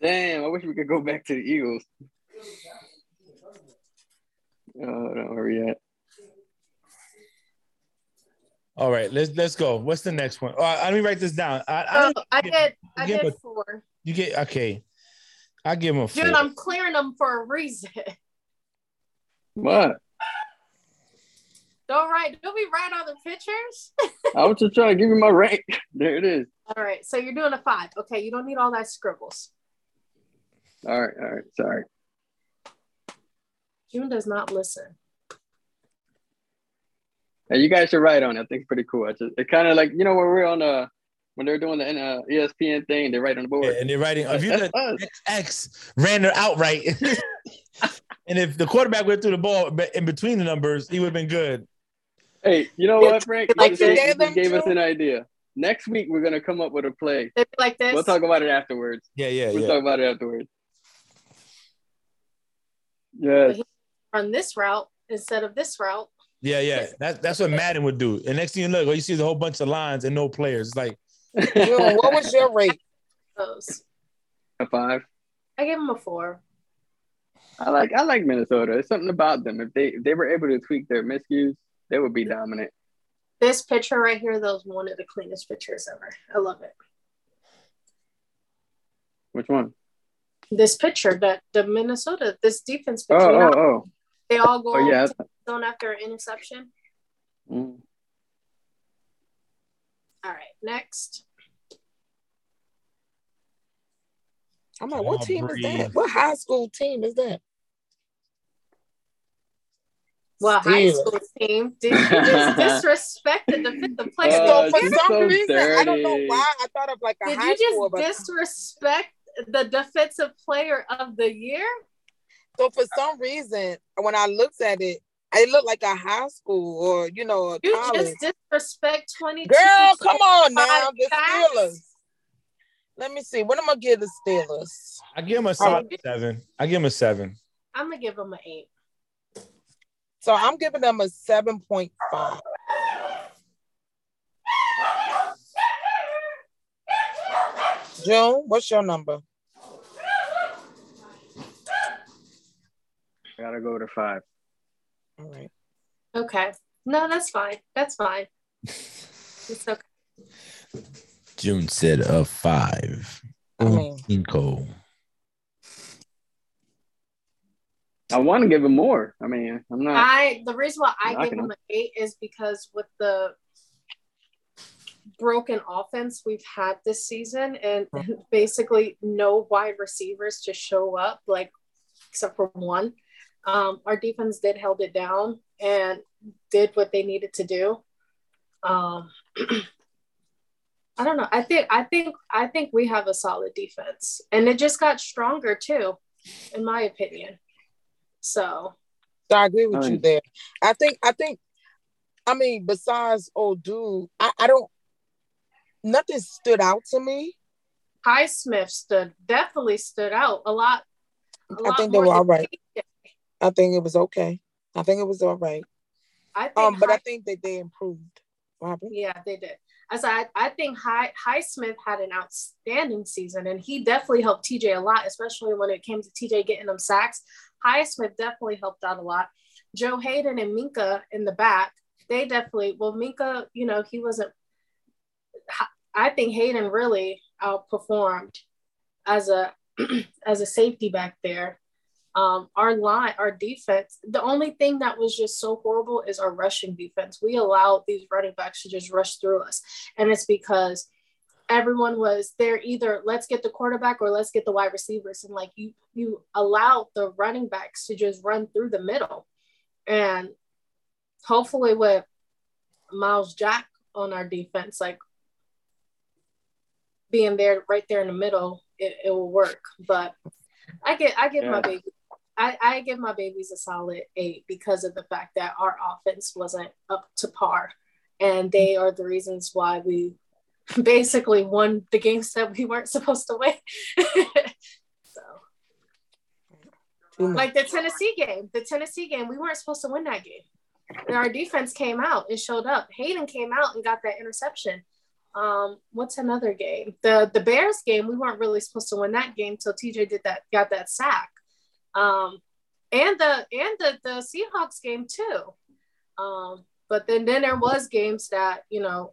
Damn, I wish we could go back to the Eagles. Oh, no, where we at? All right, let's let's go. What's the next one? Uh, let me write this down. I, I Oh, I did. I Yeah, did four. you get okay. I give him a four. Dude, I'm clearing them for a reason. What? Don't write. Don't be right on the pictures. I was just trying to give you my rank. There it is. All right, so you're doing a five. Okay, you don't need all that scribbles. All right, all right. Sorry. June does not listen. Hey, you guys should write on it. I think it's pretty cool. I just it kind of like you know when we're on uh when they're doing the uh, ESPN thing, they write on the board. Yeah, and they're writing. If you That's did. X ran her outright, and if the quarterback went through the ball in between the numbers, he would have been good. Hey, you know what, Frank? Like You gave, gave you gave us an idea. Next week we're gonna come up with a play. Like this. We'll talk about it afterwards. Yeah, yeah, We'll yeah. talk about it afterwards. Yes. Run this route instead of this route. Yeah, yeah. That, that's what Madden would do. And next thing you look, all you see the whole bunch of lines and no players. It's like, June, what was your rate? Those. A five. I give them a four. I like I like Minnesota. It's something about them. If they if they were able to tweak their miscues, they would be dominant. This picture right here, though, is one of the cleanest pictures ever. I love it. Which one? this picture that the Minnesota this defense Oh, picture. you oh, oh. They all go Oh, yeah. to the zone after an interception. Mm. All right, next. I'm like, what team is that? What high school team is that? Well, high school team did you just disrespected the, the player. Oh, so for some so reason, I don't know why I thought of like a did high you school, but just disrespect the defensive player of the year? so for some reason when I looked at it, it looked like a high school or you know a You college. just disrespect 20 Girl, come on now, the Steelers. Let me see. What am I gonna give the Steelers? I give him a solid seven. I give him a seven. I'm gonna give him an eight. So I'm giving them a seven point five. June, what's your number? I gotta go to five. All right. Okay. No, that's fine. That's fine. It's okay. June said a five. I mean, Inco. I want to give him more. I mean, I'm not. I the reason why I Knocking give him him. an eight is because with the broken offense we've had this season and basically no wide receivers to show up, like except for one. Um, our defense did held it down and did what they needed to do. Um, I don't know. I think I think I think we have a solid defense, and it just got stronger too, in my opinion. So so I agree with I you there. I think I think I mean, besides old dude, I, I don't nothing stood out to me. Highsmith stood definitely stood out a lot. a I lot think they were all right. than right. TJ. I think it was okay. I think it was all right. I think Um, but I think that they improved. Yeah, they did. As I, I think High Highsmith had an outstanding season, and he definitely helped TJ a lot, especially when it came to TJ getting them sacks. Highsmith definitely helped out a lot. Joe Haden and Minkah in the back, they definitely. Well, Minkah, you know, he wasn't. I think Haden really outperformed as a as a safety back there. Um, our line, our defense, the only thing that was just so horrible is our rushing defense. We allowed these running backs to just rush through us. And it's because everyone was there either let's get the quarterback or let's get the wide receivers. And like you you allowed the running backs to just run through the middle. And hopefully with Myles Jack on our defense, like being there right there in the middle, it, it will work. But I get I give my Yeah. baby I, I give my babies a solid eight because of the fact that our offense wasn't up to par. And they are the reasons why we basically won the games that we weren't supposed to win. so like the Tennessee game, the Tennessee game, we weren't supposed to win that game. And our defense came out and showed up. Haden came out and got that interception. Um, what's another game? The the Bears game, we weren't really supposed to win that game till TJ did that, got that sack. Um, and the and the the Seahawks game too. Um, but then then there was games that you know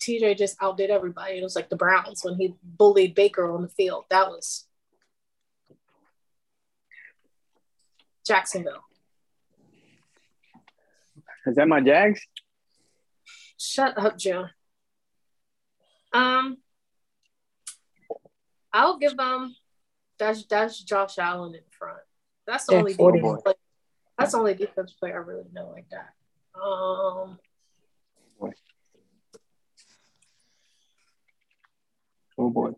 TJ just outdid everybody. It was like the Browns when he bullied Baker on the field. That was Jacksonville. Is that my Jags? Shut up, June. Um, I'll give them. That's that's Josh Allen in front. That's the Yeah, only defense player. That's the only defense player I really know like that. Um, Oh boy.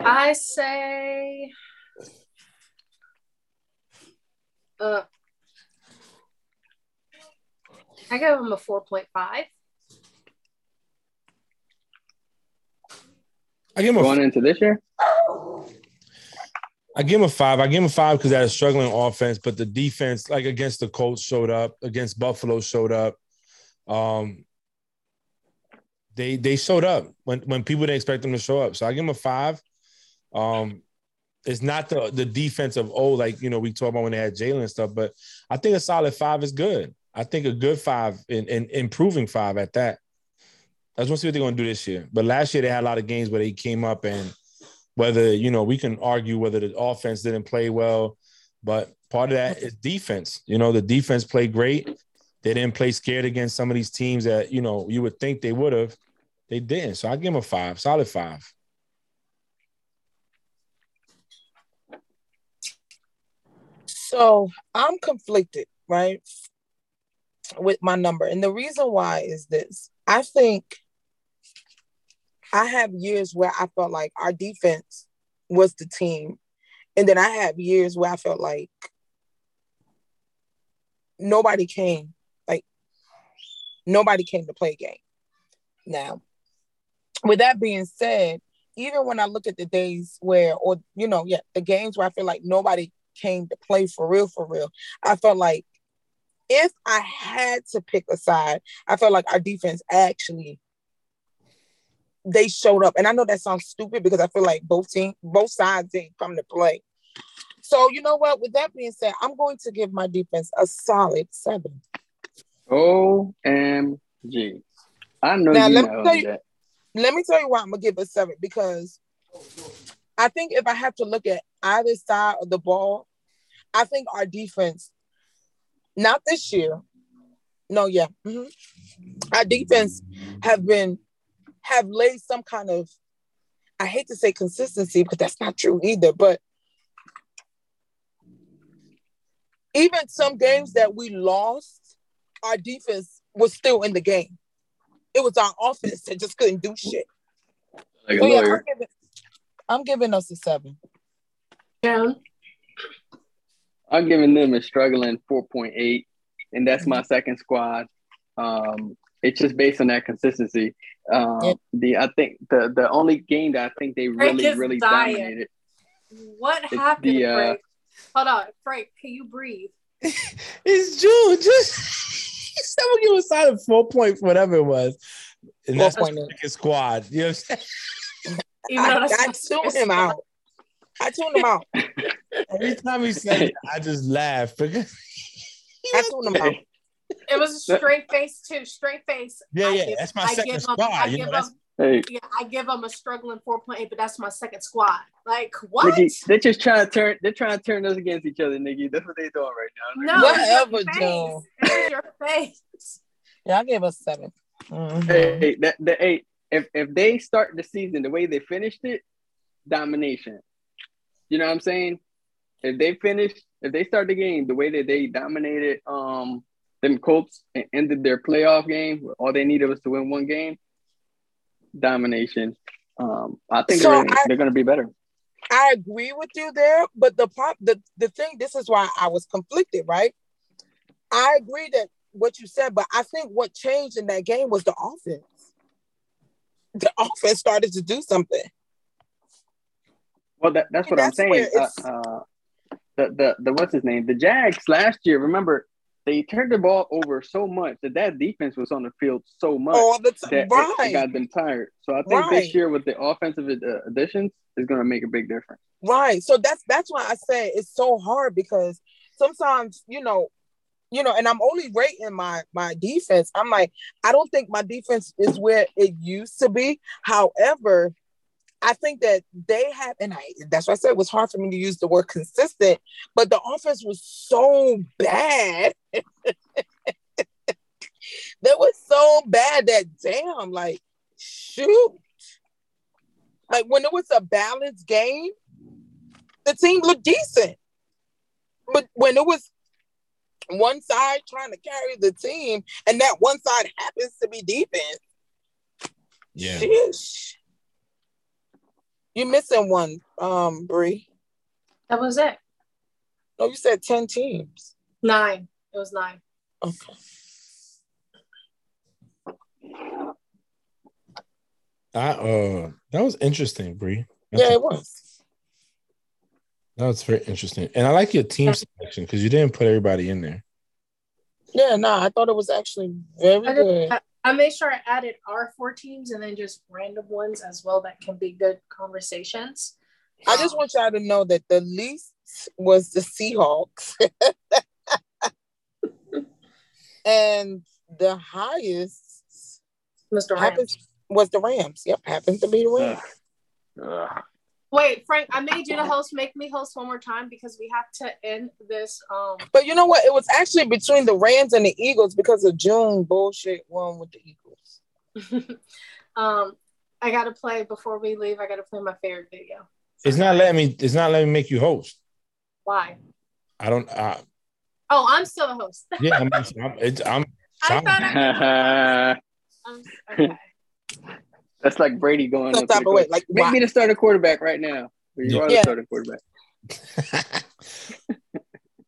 I say. Uh, I give him a four point five. I give him a Going into this year? I give him a five. I give him a five because that is struggling offense, but the defense, like against the Colts, showed up. Against Buffalo, showed up. Um, they they showed up when when people didn't expect them to show up. So I give him a five. Um, it's not the the defense of oh, like you know we talk about when they had Jalen and stuff, but I think a solid five is good. I think a good five and improving five at that. I just want to see what they're going to do this year. But last year they had a lot of games where they came up and whether you know we can argue whether the offense didn't play well, but part of that is defense. You know, the defense played great. They didn't play scared against some of these teams that you know you would think they would have. They didn't. So I give them a five, solid five. So I'm conflicted, right? With my number. And the reason why is this I think I have years where I felt like our defense was the team. And then I have years where I felt like nobody came, like nobody came to play a game. Now, with that being said, even when I look at the days where, or you know, yeah, the games where I feel like nobody came to play for real, for real, I felt like if I had to pick a side, I felt like our defense actually they showed up. And I know that sounds stupid because I feel like both team, both sides didn't come to play. So you know what? With that being said, I'm going to give my defense a solid seven. OMG. I know Now, you let me know tell you- that. Let me tell you why I'm gonna give a seven because I think if I have to look at either side of the ball, I think our defense, not this year, no, yeah, mhm. our defense have been have laid some kind of, I hate to say consistency because that's not true either, but even some games that we lost, our defense was still in the game. It was our offense that just couldn't do shit. Like a So, yeah, I'm, lawyer. giving, I'm giving us a seven. June. I'm giving them a struggling 4.8, and that's my second squad. Um, it's just based on that consistency. Um, Yeah. The I think the the only game that I think they Frank really really dying. dominated. What happened, the, uh, Frank? Hold on, Frank. Can you breathe? It's June. Just someone give a solid four point whatever it was. And that's my 4.8. squad. You know what I'm saying? Even though I, that's I not tuned him out. I tuned him out. Every time he said it, I just laugh because I tuned him out. It was a straight face too. Straight face. Yeah, I yeah, give- that's my I second give 'em- squad, I you give know, that's- 'em- Hey, yeah, I give them a struggling 4.8, but that's my second squad. Like what? Nikki, they're just trying to turn. They're trying to turn us against each other, Nikki. That's what they're doing right now. No, Whatever, it's your Joe. face. It's your face. Yeah, I gave us 7 Mhm. Hey, that, that, hey, if if they start the season the way they finished it, domination. You know what I'm saying? If they finish, if they start the game the way that they dominated um them Colts and ended their playoff game, all they needed was to win one game, domination. Um, I think So they're, I- they're going to be better. I agree with you there, but the pop the, the thing, this is why I was conflicted, right? I agree that what you said, but I think what changed in that game was the offense. The offense started to do something. Well, that, that's what I'm saying. Uh, uh, the, the the what's his name? The Jags last year. Remember, they turned the ball over so much that that defense was on the field so much All the that time. it- Right. it, got them tired. So I think Right. this year with the offensive uh, additions is going to make a big difference. Right. So that's that's why I say it's so hard because sometimes, you know, you know, and I'm only rating my my defense. I'm like, I don't think my defense is where it used to be. However, I think that they have, and I that's why I said it was hard for me to use the word consistent, but the offense was so bad. that was so bad that damn, like, shoot. Like when it was a balanced game, the team looked decent. But when it was one side trying to carry the team, and that one side happens to be defense, Yeah. sheesh. You're missing one, um, Bree. That was it. No, you said 10 teams. Nine. It was nine. Okay. I uh that was interesting, Bree. Yeah, it was. That was very interesting. And I like your team selection because you didn't put everybody in there. Yeah, no, I thought it was actually very I, good. I, I made sure I added our four teams and then just random ones as well that can be good conversations. I just want y'all to know that the least was the Seahawks. and the highest Mr. Rams. happens was the Rams. Yep, happens to be the Rams. Ugh. Wait, Frank, I made you the host. Make me host one more time because we have to end this. Um, But you know what? It was actually between the Rams and the Eagles because of June bullshit one with the Eagles. um, I gotta play before we leave. I gotta play my favorite video. It's not letting me. It's not letting me make you host. Why? I don't. Uh, Oh, I'm still the host. yeah, I'm. I'm, it's, I'm I thought I That's like Brady going Some up to type the of way, like, Make why? me the starting quarterback right now. You are the Yeah. starting quarterback.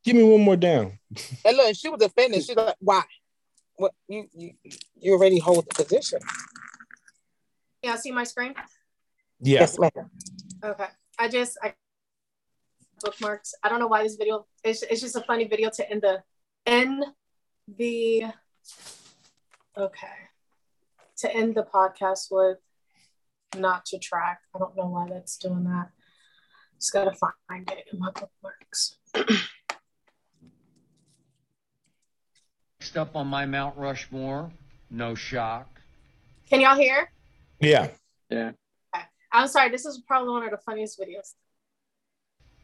Give me one more down. And look, she was offended. She's like, "Why? What you you you already hold the position?" Yeah, see my screen. Yeah. Yes, ma'am. Okay. I just I bookmarks. I don't know why this video. It's it's just a funny video to end the end the okay to end the podcast with not to track. I don't know why that's doing that. Just gotta find it in my bookmarks. Next up on my Mount Rushmore, no shock. Can y'all hear? Yeah. Yeah. I'm sorry. This is probably one of the funniest videos.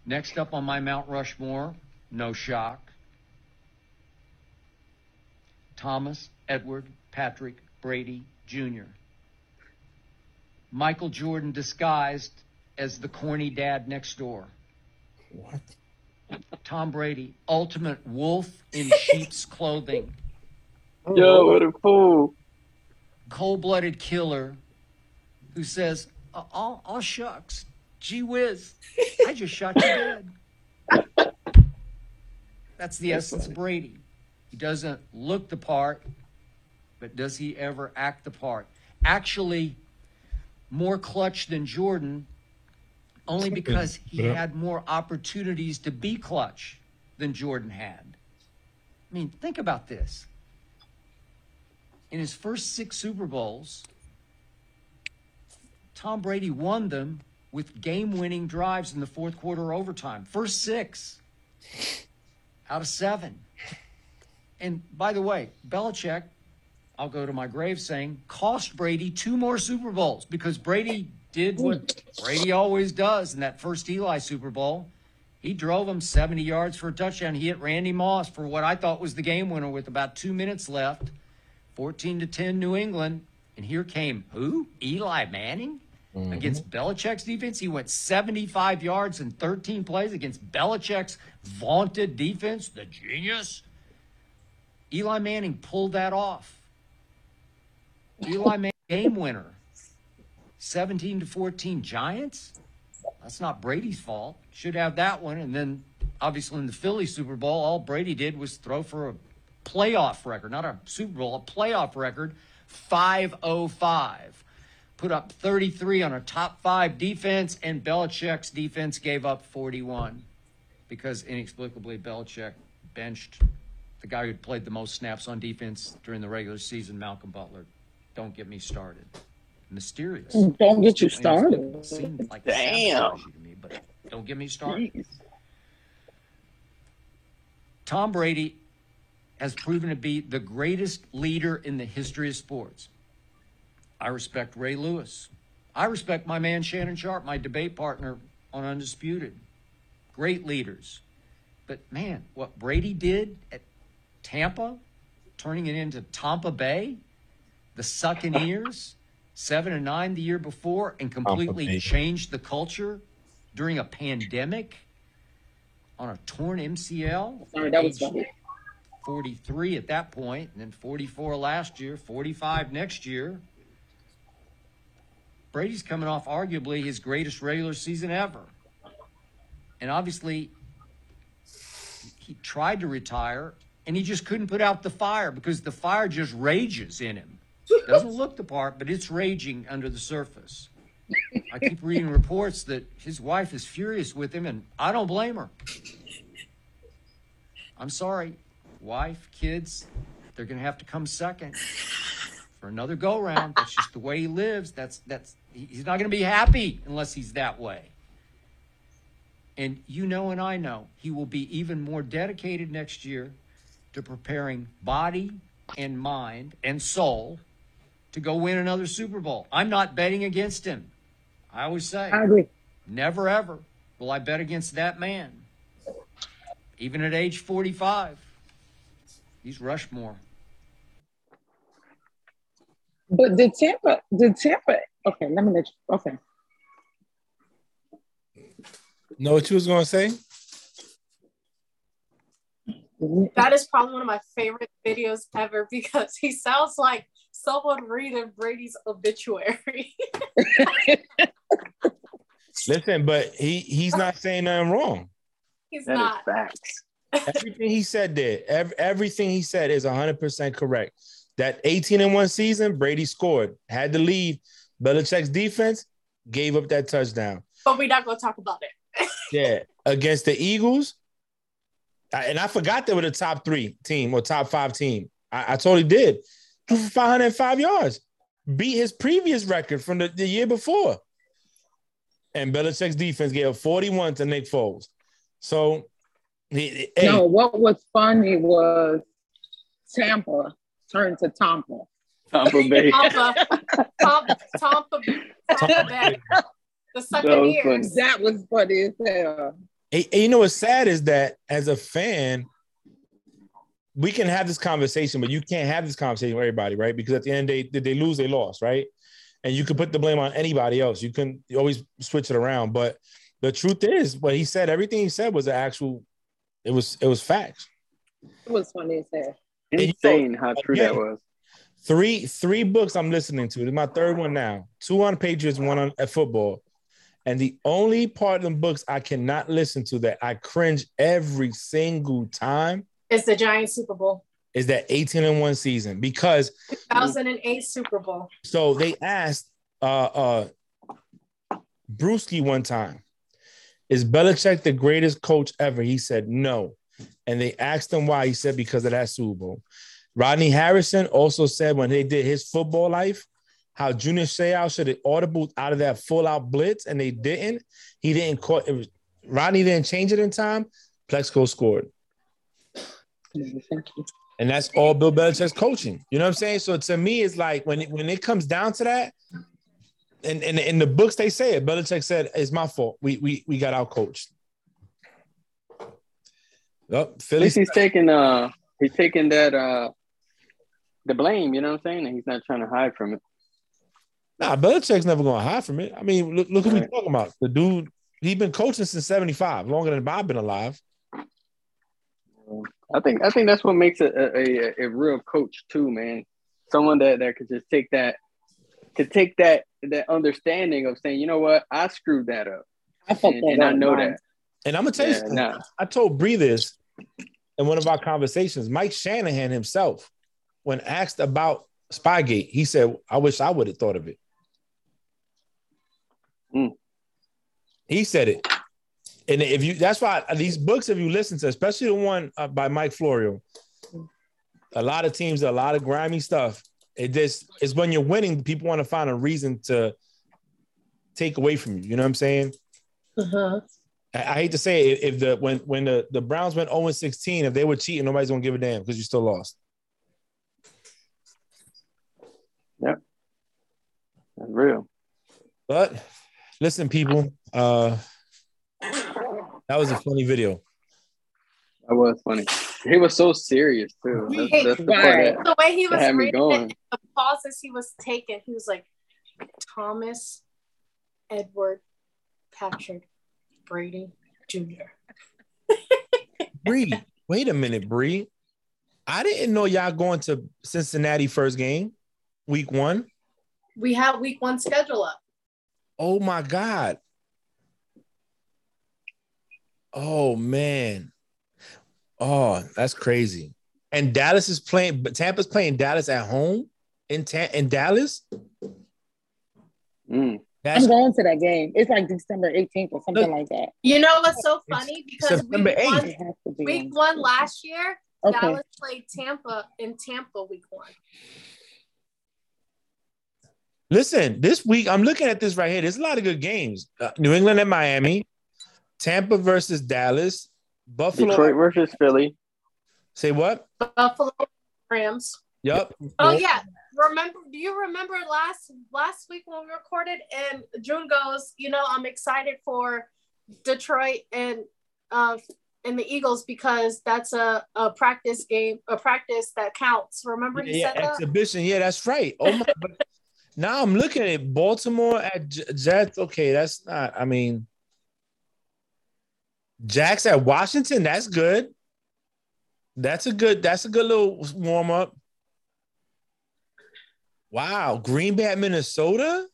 Next up on my Mount Rushmore, no shock. Thomas, Edward, Patrick, Brady, Jr. Michael Jordan disguised as the corny dad next door. What? Tom Brady, ultimate wolf in sheep's clothing. Yo, what a fool. cold blooded killer who says, uh, all, oh, oh, shucks, gee whiz, I just shot you dead. That's the essence of Brady. He doesn't look the part, but does he ever act the part? Actually, more clutch than Jordan, only because he Yeah. had more opportunities to be clutch than Jordan had. I mean, think about this in his first six Super Bowls, Tom Brady won them with game winning drives in the fourth quarter or overtime. First six out of seven. And by the way, Belichick, I'll go to my grave saying, cost Brady two more Super Bowls because Brady did what Brady always does in that first Eli Super Bowl. He drove him 70 yards for a touchdown. He hit Randy Moss for what I thought was the game winner with about two minutes left. 14 to 10 New England. And here came who? Eli Manning mm-hmm. against Belichick's defense. He went 75 yards in 13 plays against Belichick's vaunted defense, the genius. Eli Manning pulled that off. Eli Manning, game winner. 17 to 14 Giants. That's not Brady's fault. Should have that one. And then, obviously, in the Philly Super Bowl, all Brady did was throw for a playoff record, not a Super Bowl, a playoff record, 505. Put up 33 on a top five defense, and Belichick's defense gave up 41 because inexplicably Belichick benched the guy who played the most snaps on defense during the regular season, Malcolm Butler. Don't get me started. Mysterious. Don't get you started. seemed like Damn. to me, but don't get me started. Jeez. Tom Brady has proven to be the greatest leader in the history of sports. I respect Ray Lewis. I respect my man Shannon Sharpe, my debate partner on Undisputed. Great leaders. But man, what Brady did at Tampa, turning it into Tampa Bay, the Suckaneers, seven and nine the year before, and completely changed the culture during a pandemic on a torn MCL. Sorry, that was funny. 43 at that point, and then 44 last year, 45 next year. Brady's coming off arguably his greatest regular season ever. And obviously, he tried to retire and he just couldn't put out the fire because the fire just rages in him. Doesn't look the part, but it's raging under the surface. I keep reading reports that his wife is furious with him, and I don't blame her. I'm sorry, wife, kids, they're gonna have to come second for another go round. That's just the way he lives. That's that's he's not gonna be happy unless he's that way. And you know, and I know, he will be even more dedicated next year to preparing body and mind and soul to go win another Super Bowl. I'm not betting against him. I always say I agree. Never ever will I bet against that man. Even at age 45, he's Rushmore. But did Tampa, did Tampa, okay, let me let you, okay. Know what you was gonna say? Mm-hmm. That is probably one of my favorite videos ever because he sounds like someone reading Brady's obituary. Listen, but he he's not saying nothing wrong. He's That is not. facts. Everything he said there, ev- everything he said is 100% correct. That 18 and 1 season, Brady scored, had to leave. Belichick's defense gave up that touchdown. But we're not going to talk about it. Yeah, against the Eagles. I- And I forgot they were the top three team or top five team. I, I totally did. Threw for 505 yards, beat his previous record from the, the year before. And Belichick's defense gave 41 to Nick Foles. So, he, hey, No, what was funny was Tampa turned to Tampa. Tampa Bay. Tampa, Tampa, Tampa, Tampa Bay. The second was year. funny. That was funny as hell. And- and you know what's sad is that as a fan, we can have this conversation, but you can't have this conversation with everybody, right? Because at the end, they did they lose, they lost, right? And you can put the blame on anybody else. You can you always switch it around. But the truth is, what he said, everything he said was an actual, it was it was facts. It was funny as hell. Insane how true Yeah. that was. Three three books I'm listening to. This is my third one now. Two on Patriots, one on at football. And the only part of the books I cannot listen to that I cringe every single time It's the Giants Super Bowl. is that 18 and 1 season because 2008 Super Bowl. so they asked uh uh Bruschi one time, is Belichick the greatest coach ever? He said no. And they asked him why. He said because of that Super Bowl. Rodney Harrison also said when they did his football life, how Junior Seau should have audible out of that full out blitz, and they didn't. He didn't call Rodney didn't change it in time. Plaxico scored. And that's all Bill Belichick's coaching. You know what I'm saying? So to me, it's like when it, when it comes down to that, and in, in the books they say it, Belichick said, "It's my fault. We we we got out coached." At Philly. he's taking uh he's taking that uh the blame, you know what I'm saying? And he's not trying to hide from it. Nah, Belichick's never going to hide from it. I mean, look, look who we Right. talking about. The dude, he's been coaching since '75, longer than Bob been alive. I think I think that's what makes a a, a, a real coach too, man. Someone that, that could just take that could take that that understanding of saying, you know what, I screwed that up. I fucked And, that and I know man. that. And I'm gonna tell you, Yeah, something. nah. I told Bree this in one of our conversations. Mike Shanahan himself, when asked about Spygate, he said, "I wish I would have thought of it." Mm. He said it, and if you, that's why these books, if you listen to, especially the one uh, by Mike Florio, a lot of teams, a lot of grimy stuff. It just is when you're winning, people want to find a reason to take away from you. You know what I'm saying? Uh-huh. I, I hate to say it, if the when when the, the Browns went 0 16, if they were cheating, nobody's gonna give a damn because you still lost. That's real. But listen, people, uh that was a funny video. That was funny. He was so serious too. That's, that's the Right. that, The way he was had me going. it, the pauses he was taking, he was like, Thomas Edward Patrick Brady Jr. Bree, wait a minute, Bree. I didn't know y'all going to Cincinnati first game, week one. We have week one schedule up. Oh my God. Oh man. Oh, that's crazy. And Dallas is playing, but Tampa's playing Dallas at home in Ta- in Dallas. Mm. That's I'm going to that game. It's like December 18th or something like that. You know what's so funny? Because September week 8th. one, It has to be. week one last year, Okay. Dallas played Tampa in Tampa week one. Listen, this week I'm looking at this right here. There's a lot of good games. Uh, New England and Miami, Tampa versus Dallas, Buffalo. Detroit versus Philly. Say what? Buffalo Rams. Yep. Oh yeah, remember? Do you remember last last week when we recorded and Jun goes, you know, I'm excited for Detroit and uh and the Eagles because that's a, a practice game, a practice that counts. Remember he yeah, said that? exhibition. Yeah, that's right. Oh my! now I'm looking at Baltimore at J- Jets. Okay, that's not. I mean, Jags at Washington. That's good. That's a good. That's a good little warm up. Wow, Green Bay at Minnesota,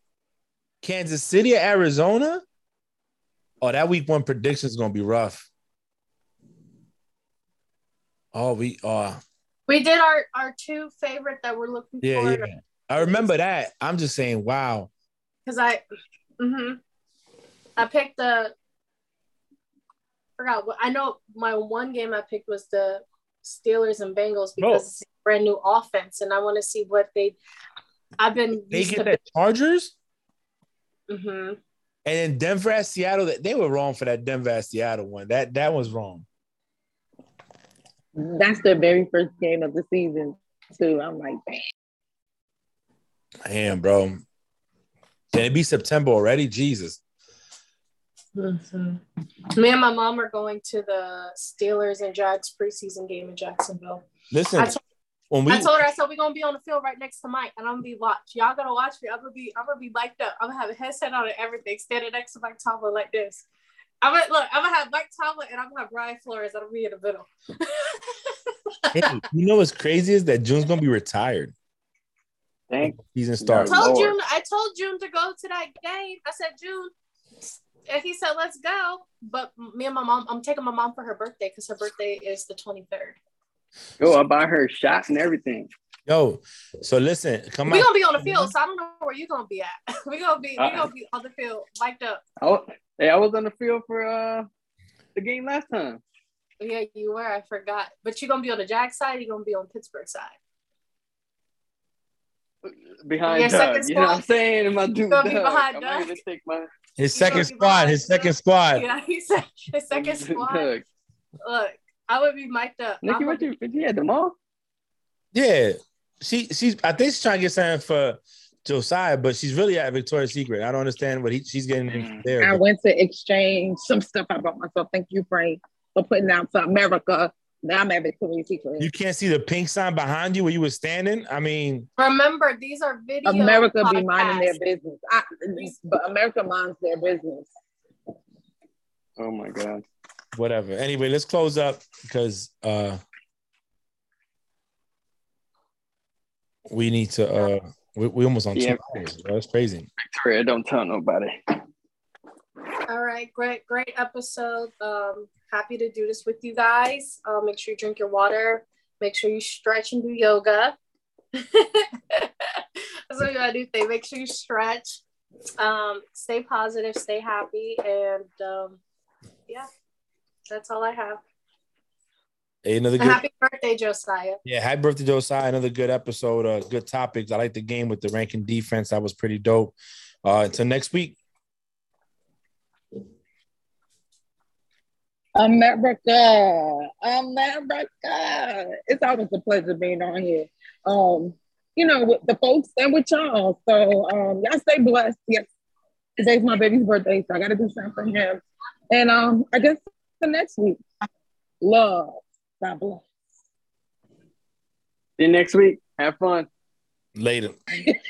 Kansas City at Arizona. Oh, that week one prediction is gonna be rough. Oh, we uh We did our our two favorite that we're looking yeah, for yeah. I remember that. I'm just saying, wow. because I, mm-hmm, I picked the. Forgot what I know. My one game I picked was the Steelers and Bengals Bro. because it's a brand new offense, and I want to see what they. I've been They used get to. that Chargers hmm and then Denver at Seattle. They were wrong for that Denver at Seattle one. That that was wrong. That's the very first game of the season, too. I'm like, damn. Damn, bro. Can it be September already? Jesus. Mhm. Me and my mom are going to the Steelers and Jags preseason game in Jacksonville. Listen, I told, when we I told her I said we're gonna be on the field right next to Mike, and I'm gonna be watched. Y'all gonna watch me. I'm gonna be I'm gonna be mic'd up. I'm gonna have a headset on and everything, standing next to Mike Tomlin like this. I'm gonna look. I'm gonna have Mike Tomlin and I'm gonna have Brian Flores. That'll be in the middle. hey, you know what's crazy is that Jun's gonna be retired. Thank Season I starts. Told Lord. Jun. I told Jun to go to that game. I said Jun, and he said let's go. But me and my mom, I'm taking my mom for her birthday because her birthday is the 23rd. Go, I buy her shots and everything. Yo, so listen, come on. We're gonna be on the field, so I don't know where you're gonna be at. We're gonna be we're Uh-uh. gonna be on the field, mic'd up. I hey, I was on the field for uh the game last time. Yeah, you were. I forgot. But you're gonna be on the Jack side. You're gonna be on Pittsburgh side. Behind Your Doug. You know what I'm saying? My dude gonna be behind I might Doug? even take my His You second squad, behind his us? second squad. Yeah, he said his second squad. Doug. Look, I would be mic'd up. Nikki, I'm what gonna- you, you had them all? Yeah. She she's I think she's trying to get something for Josiah, but she's really at Victoria's Secret. I don't understand what he, she's getting Mm. there. I but- went to exchange some stuff I bought myself. Thank you, Frank, for putting out to America. Now I'm at Victoria's Secret. You can't see the pink sign behind you where you were standing. I mean, Remember, these are videos. America be minding their business. I, but America minds their business. Oh my god. whatever. Anyway, let's close up because uh we need to uh we, we almost on Yeah. two hours, bro. That's crazy. Victoria, don't tell nobody. All right, great, great episode. Um, happy to do this with you guys. Uh, make sure you drink your water. Make sure you stretch and do yoga. That's what you gotta do. Thing. Make sure you stretch. Um, stay positive, stay happy, and um, yeah, that's all I have. Hey, another good happy birthday, Josiah. yeah, happy birthday, Josiah. Another good episode, uh good topics. I like the game with the ranking defense. That was pretty dope. Uh until next week. America, America. It's always a pleasure being on here. Um, you know, with the folks and with y'all. So um, y'all stay blessed. Yes, today's my baby's birthday, so I gotta do something for him. And um, I guess the next week. Love. God bless. See you next week. Have fun. Later.